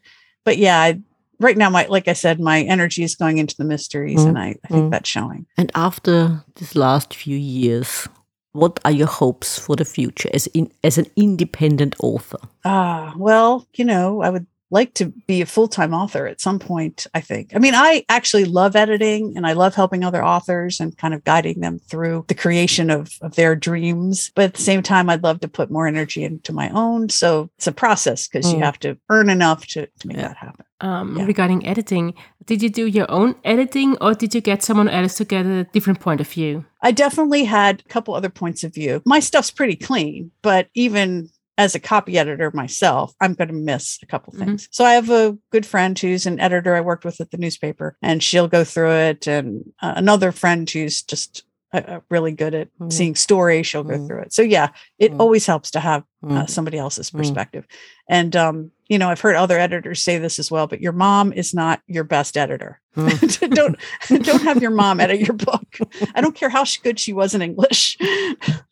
but yeah, I, right now, my like I said, my energy is going into the mysteries, Mm. and I, I think Mm. that's showing. And after this last few years, what are your hopes for the future as in as an independent author? Ah, well, you know, I would like to be a full-time author at some point, I think. I mean, I actually love editing and I love helping other authors and kind of guiding them through the creation of, of their dreams. But at the same time, I'd love to put more energy into my own. So it's a process because you Mm. have to earn enough to, to make Yeah. that happen. Um, Yeah. Regarding editing, did you do your own editing or did you get someone else to get a different point of view? I definitely had a couple other points of view. My stuff's pretty clean, but even as a copy editor myself, I'm going to miss a couple Mhm. things. So I have a good friend who's an editor I worked with at the newspaper, and she'll go through it. And uh, another friend who's just uh, uh, really good at Mm. seeing stories, she'll go Mm. through it. So yeah, it Mm. always helps to have uh, Mm. somebody else's Mm. perspective. And um, you know, I've heard other editors say this as well. But your mom is not your best editor. Mm. don't don't have your mom edit your book. I don't care how good she was in English.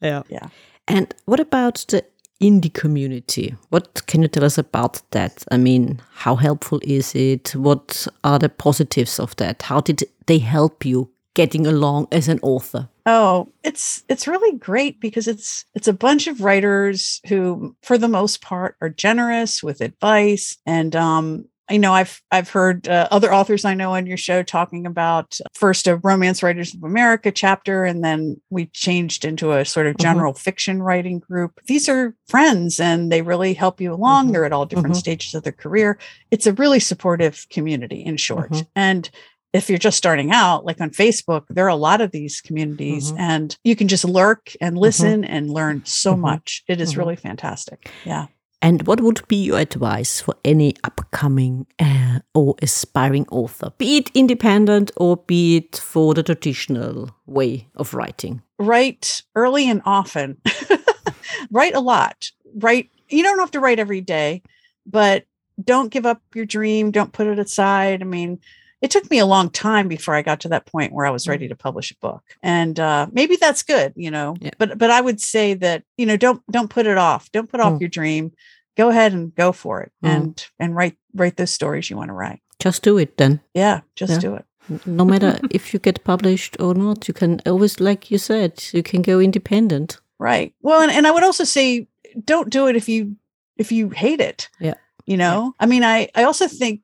Yeah. Yeah. And what about the indie community? What can you tell us about that? I mean, how helpful is it? What are the positives of that? How did they help you getting along as an author? Oh, it's it's really great because it's it's a bunch of writers who, for the most part, are generous with advice. And um, I know I've I've heard uh, other authors I know on your show talking about first a Romance Writers of America chapter, and then we changed into a sort of Mhm. general fiction writing group. These are friends, and they really help you along. Mhm. They're at all different Mhm. stages of their career. It's a really supportive community, in short, Mhm. and if you're just starting out, like on Facebook, there are a lot of these communities Mhm. and you can just lurk and listen and learn so Mhm. much. It is Mhm. really fantastic. Yeah. And what would be your advice for any upcoming uh, or aspiring author, be it independent or be it for the traditional way of writing? Write early and often. write a lot. Write, you don't have to write every day, but don't give up your dream. Don't put it aside. I mean, it took me a long time before I got to that point where I was Mm. ready to publish a book. And uh, maybe that's good, you know. Yeah. But but I would say that, you know, don't don't put it off. Don't put off Mm. your dream. Go ahead and go for it Mm. and and write write those stories you want to write. Just do it then. Yeah, just Yeah. do it. No matter if you get published or not, you can always, like you said, you can go independent. Right. Well, and, and I would also say don't do it if you if you hate it. Yeah. You know? I mean, I I also think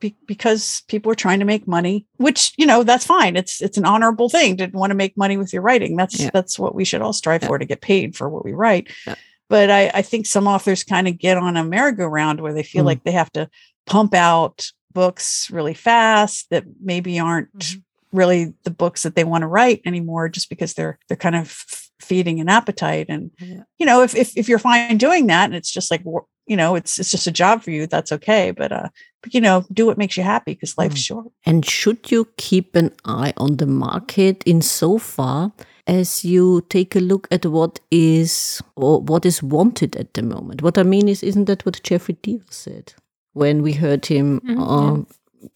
be- because people are trying to make money, which you know that's fine. It's it's an honorable thing to want to make money with your writing. That's Yeah. that's what we should all strive Yeah. for to get paid for what we write. Yeah. But I, I think some authors kind of get on a merry-go-round where they feel Mm. like they have to pump out books really fast that maybe aren't Mm-hmm. really the books that they want to write anymore just because they're they're kind of feeding an appetite and you know if, if if you're fine doing that and it's just like you know it's it's just a job for you that's okay but uh you know do what makes you happy because life's Mm. short And should you keep an eye on the market in so far as you take a look at what is or what is wanted at the moment? What I mean is, isn't that what Jeffrey Deaver said when we heard him Mhm, um,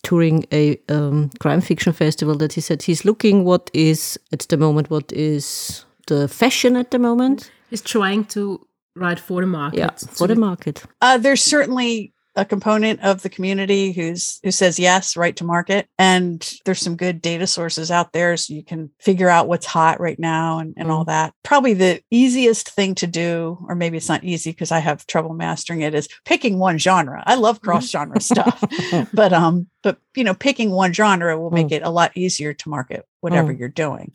touring a um, crime fiction festival? That he said he's looking what is at the moment, what is the fashion at the moment? He's trying to write for the market. Yeah, So for the market. uh there's certainly a component of the community who's who says yes right to market. And there's some good data sources out there so you can figure out what's hot right now and, and all that. Probably the easiest thing to do or maybe it's not easy because i have trouble mastering it is picking one genre. I love cross genre stuff but um but you know picking one genre will make it a lot easier to market whatever Mm. you're doing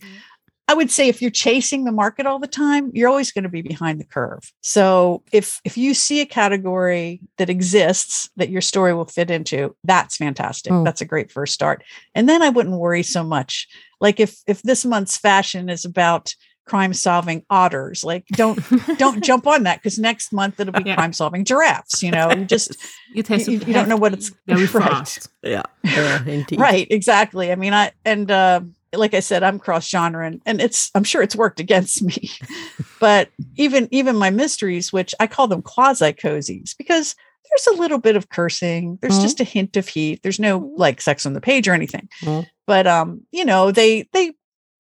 I would say if you're chasing the market all the time, you're always going to be behind the curve. So if if you see a category that exists that your story will fit into, that's fantastic. Mm. That's a great first start. And then I wouldn't worry so much. Like if if this month's fashion is about crime solving otters, like don't don't jump on that because next month it'll be Yeah. crime solving giraffes. You know, you just It has You- you don't know what it's- be very right. fast. Yeah, yeah indeed. right exactly i mean i and uh like i said i'm cross genre and, and it's i'm sure it's worked against me but even even my mysteries which i call them quasi cozies because there's a little bit of cursing there's Mhm. just a hint of heat there's no like sex on the page or anything Mhm. but um you know they they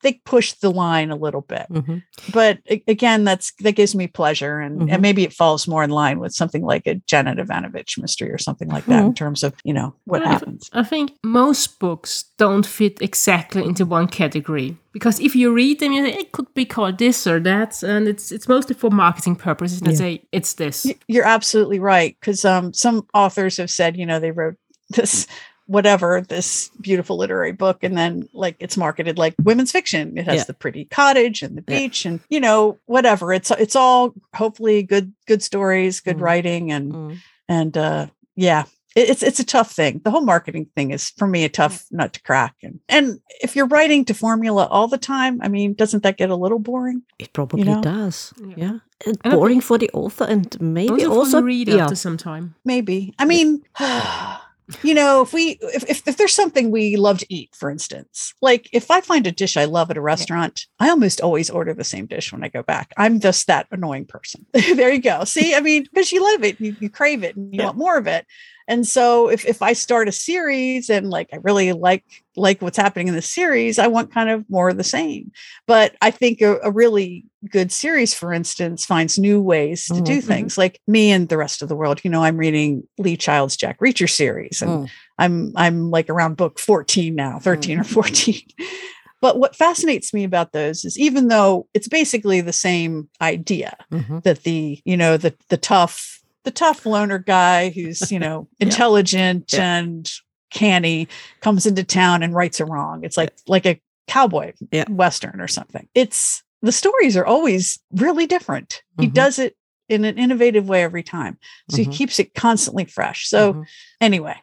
they push the line a little bit Mhm. but again that's that gives me pleasure and, Mhm. and maybe it falls more in line with something like a janet evanovich mystery or something like that in terms of you know what Well, happens I think most books don't fit exactly into one category because if you read them, you say it could be called this or that, and it's it's mostly for marketing purposes. And Yeah. say it's this. You're absolutely right. Because um, some authors have said, you know, they wrote this whatever this beautiful literary book and then like it's marketed like women's fiction it has Yeah. the pretty cottage and the Yeah. beach and you know whatever it's it's all hopefully good good stories good Mm. writing and Mm. and uh yeah it- it's it's a tough thing the whole marketing thing is for me a tough nut to crack and and if you're writing to formula all the time i mean doesn't that get a little boring It probably know? does. Yeah. Yeah. And And I boring for the author and maybe also, also, for the reader yeah. after some time. maybe i mean you know if we if, if if there's something we love to eat for instance like if i find a dish i love at a restaurant i almost always order the same dish when i go back. I'm just that annoying person. There you go. See i mean because you love it you, you crave it and you Yeah. want more of it and so if if i start a series and like i really like like what's happening in the series i want kind of more of the same but i think a, a really good series for instance finds new ways to do Mhm. things like me and the rest of the world you know i'm reading lee child's jack reacher series and Mm. i'm i'm like around book 14 now 13 or 14 but what fascinates me about those is even though it's basically the same idea Mhm. that the you know the the tough the tough loner guy who's you know intelligent Yeah. and canny comes into town and rights a wrong it's like like a cowboy Yeah. western or something it's the stories are always really different he Mhm. does it in an innovative way every time so Mhm. he keeps it constantly fresh so Mhm. anyway.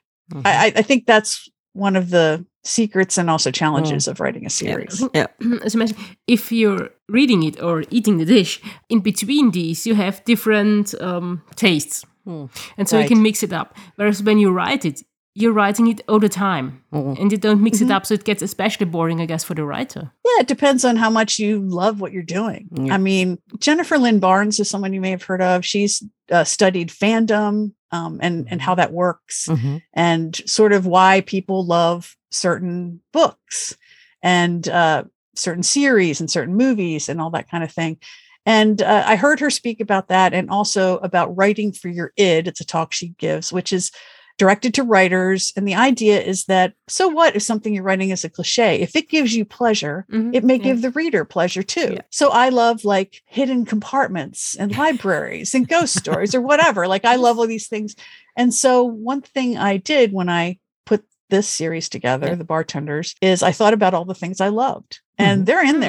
I, I- I think that's one of the secrets and also challenges of writing a series yeah. As I mentioned, if you're reading it or eating the dish, in between these you have different um, tastes, Mm. and so you can mix it up. Whereas when you write it, you're writing it all the time, Mm. and you don't mix Mhm. it up, so it gets especially boring, I guess, for the writer. Yeah, it depends on how much you love what you're doing. Yeah. I mean, Jennifer Lynn Barnes is someone you may have heard of. She's uh, studied fandom um, and and how that works, Mhm. and sort of why people love certain books and uh, certain series and certain movies and all that kind of thing. And uh, I heard her speak about that, and also about writing for your id. It's a talk she gives, which is directed to writers. And the idea is that so what if something you're writing is a cliche? If it gives you pleasure, Mhm. it may Yeah. give the reader pleasure too. Yeah. So I love like hidden compartments and libraries and ghost stories or whatever. Like I love all these things. And so one thing I did when I put this series together, Yeah. The Bartenders, is I thought about all the things I loved, and Mhm. they're in Hmm.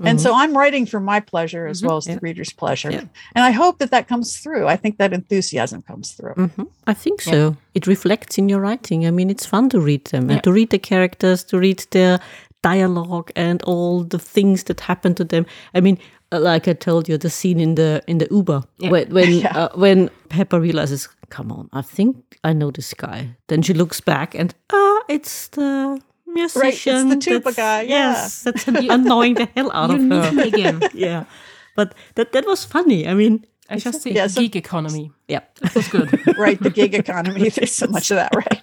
There. And so I'm writing for my pleasure as Mhm. well as Yeah. the reader's pleasure. Yeah. And I hope that that comes through. I think that enthusiasm comes through. Mhm. I think so. It reflects in your writing. I mean, it's fun to read them Yeah. and to read the characters, to read their dialogue and all the things that happen to them. I mean, uh, like I told you, the scene in the in the Uber Yeah. when when, Yeah. uh, when Pepper realizes, "Come on, I think I know this guy." Then she looks back and ah, it's the musician. the tuba that's- guy, yeah. Yes, that's annoying the hell out you of need her. me again. yeah, but that that was funny. I mean, I just say Yeah, so- gig economy. yeah. That was good. right. The gig economy. There's so much of that, right?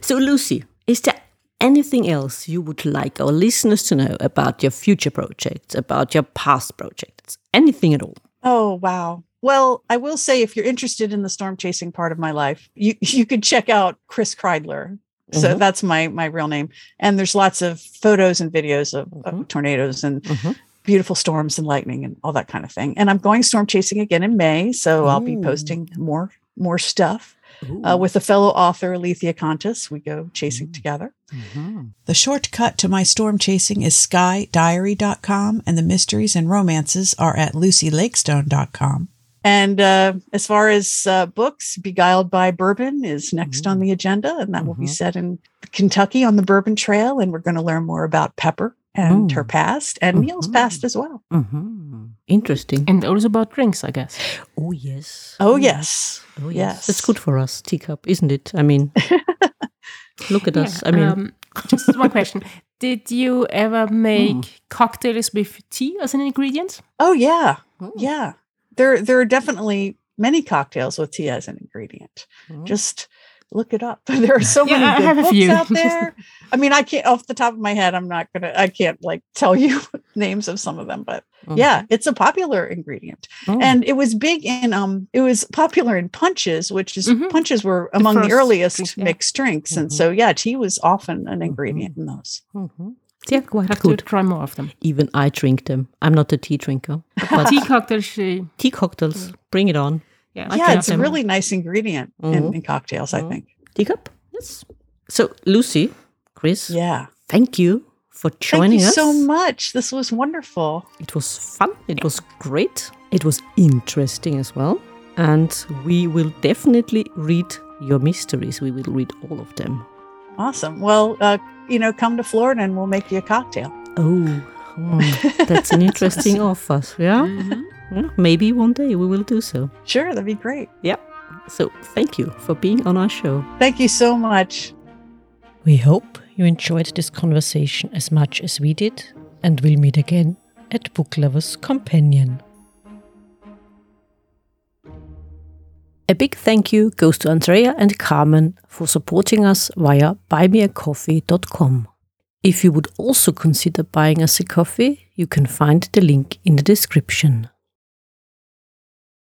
So, Lucy, is there anything else you would like our listeners to know about your future projects, about your past projects, anything at all? Oh, wow. Well, I will say if you're interested in the storm chasing part of my life, you you could check out Chris Kridler. So Mhm. that's my my real name. And there's lots of photos and videos of, of Mhm. tornadoes and Mhm. beautiful storms and lightning and all that kind of thing. And I'm going storm chasing again in May, so I'll be posting more more stuff uh, with a fellow author, Alethea Kontis. We go chasing together. Mhm. The shortcut to my storm chasing is skydiary.com, and the mysteries and romances are at lucylakestone.com. And uh, as far as uh, books, Beguiled by Bourbon is next on the agenda, and that will be Mhm. set in Kentucky on the Bourbon Trail. And we're going to learn more about Pepper and Oh. her past and Neil's Mhm. past as well. Mhm. Interesting. and also about drinks, I guess. Oh, yes. Oh, yes. Oh, yes. yes. That's good for us, teacup, isn't it? I mean, look at us. I mean, um, just one question: Did you ever make Hmm. cocktails with tea as an ingredient? Oh, yeah. oh, Yeah. There, there are definitely many cocktails with tea as an ingredient. oh. just look it up. There are so Yeah, many good books few. out there. I mean, I can't off the top of my head. I'm not gonna. I can't like tell you names of some of them, but Mhm. yeah, it's a popular ingredient, Oh. and it was big in um. It was popular in punches, which is Mhm. punches were among the, first earliest yeah. mixed drinks, and Mhm. so yeah, tea was often an ingredient in those. They're quite Have good. to try more of them. Even I drink them. I'm not a tea drinker. But tea cocktails. tea cocktails, bring it on. yeah, I yeah, it's a them. really nice ingredient in, Mhm. in cocktails. I Mhm. think. Teacup? Yes. So, Lucy, Chris, Yeah. thank you for Thank joining you us. so much. This was wonderful. It was fun. It was great. It was interesting as well. And we will definitely read your mysteries. We will read all of them. Awesome. Well, uh, you know, come to Florida and we'll make you a cocktail. Oh, hmm, that's an interesting offer. Yeah? Mhm. Yeah, Maybe one day we will do so. Sure, that'd be great. Yeah. So, thank you for being on our show. Thank you so much. We hope you enjoyed this conversation as much as we did, and we'll meet again at Book Lovers Companion. A big thank you goes to Andrea and Carmen for supporting us via buymeacoffee.com. If you would also consider buying us a coffee, you can find the link in the description.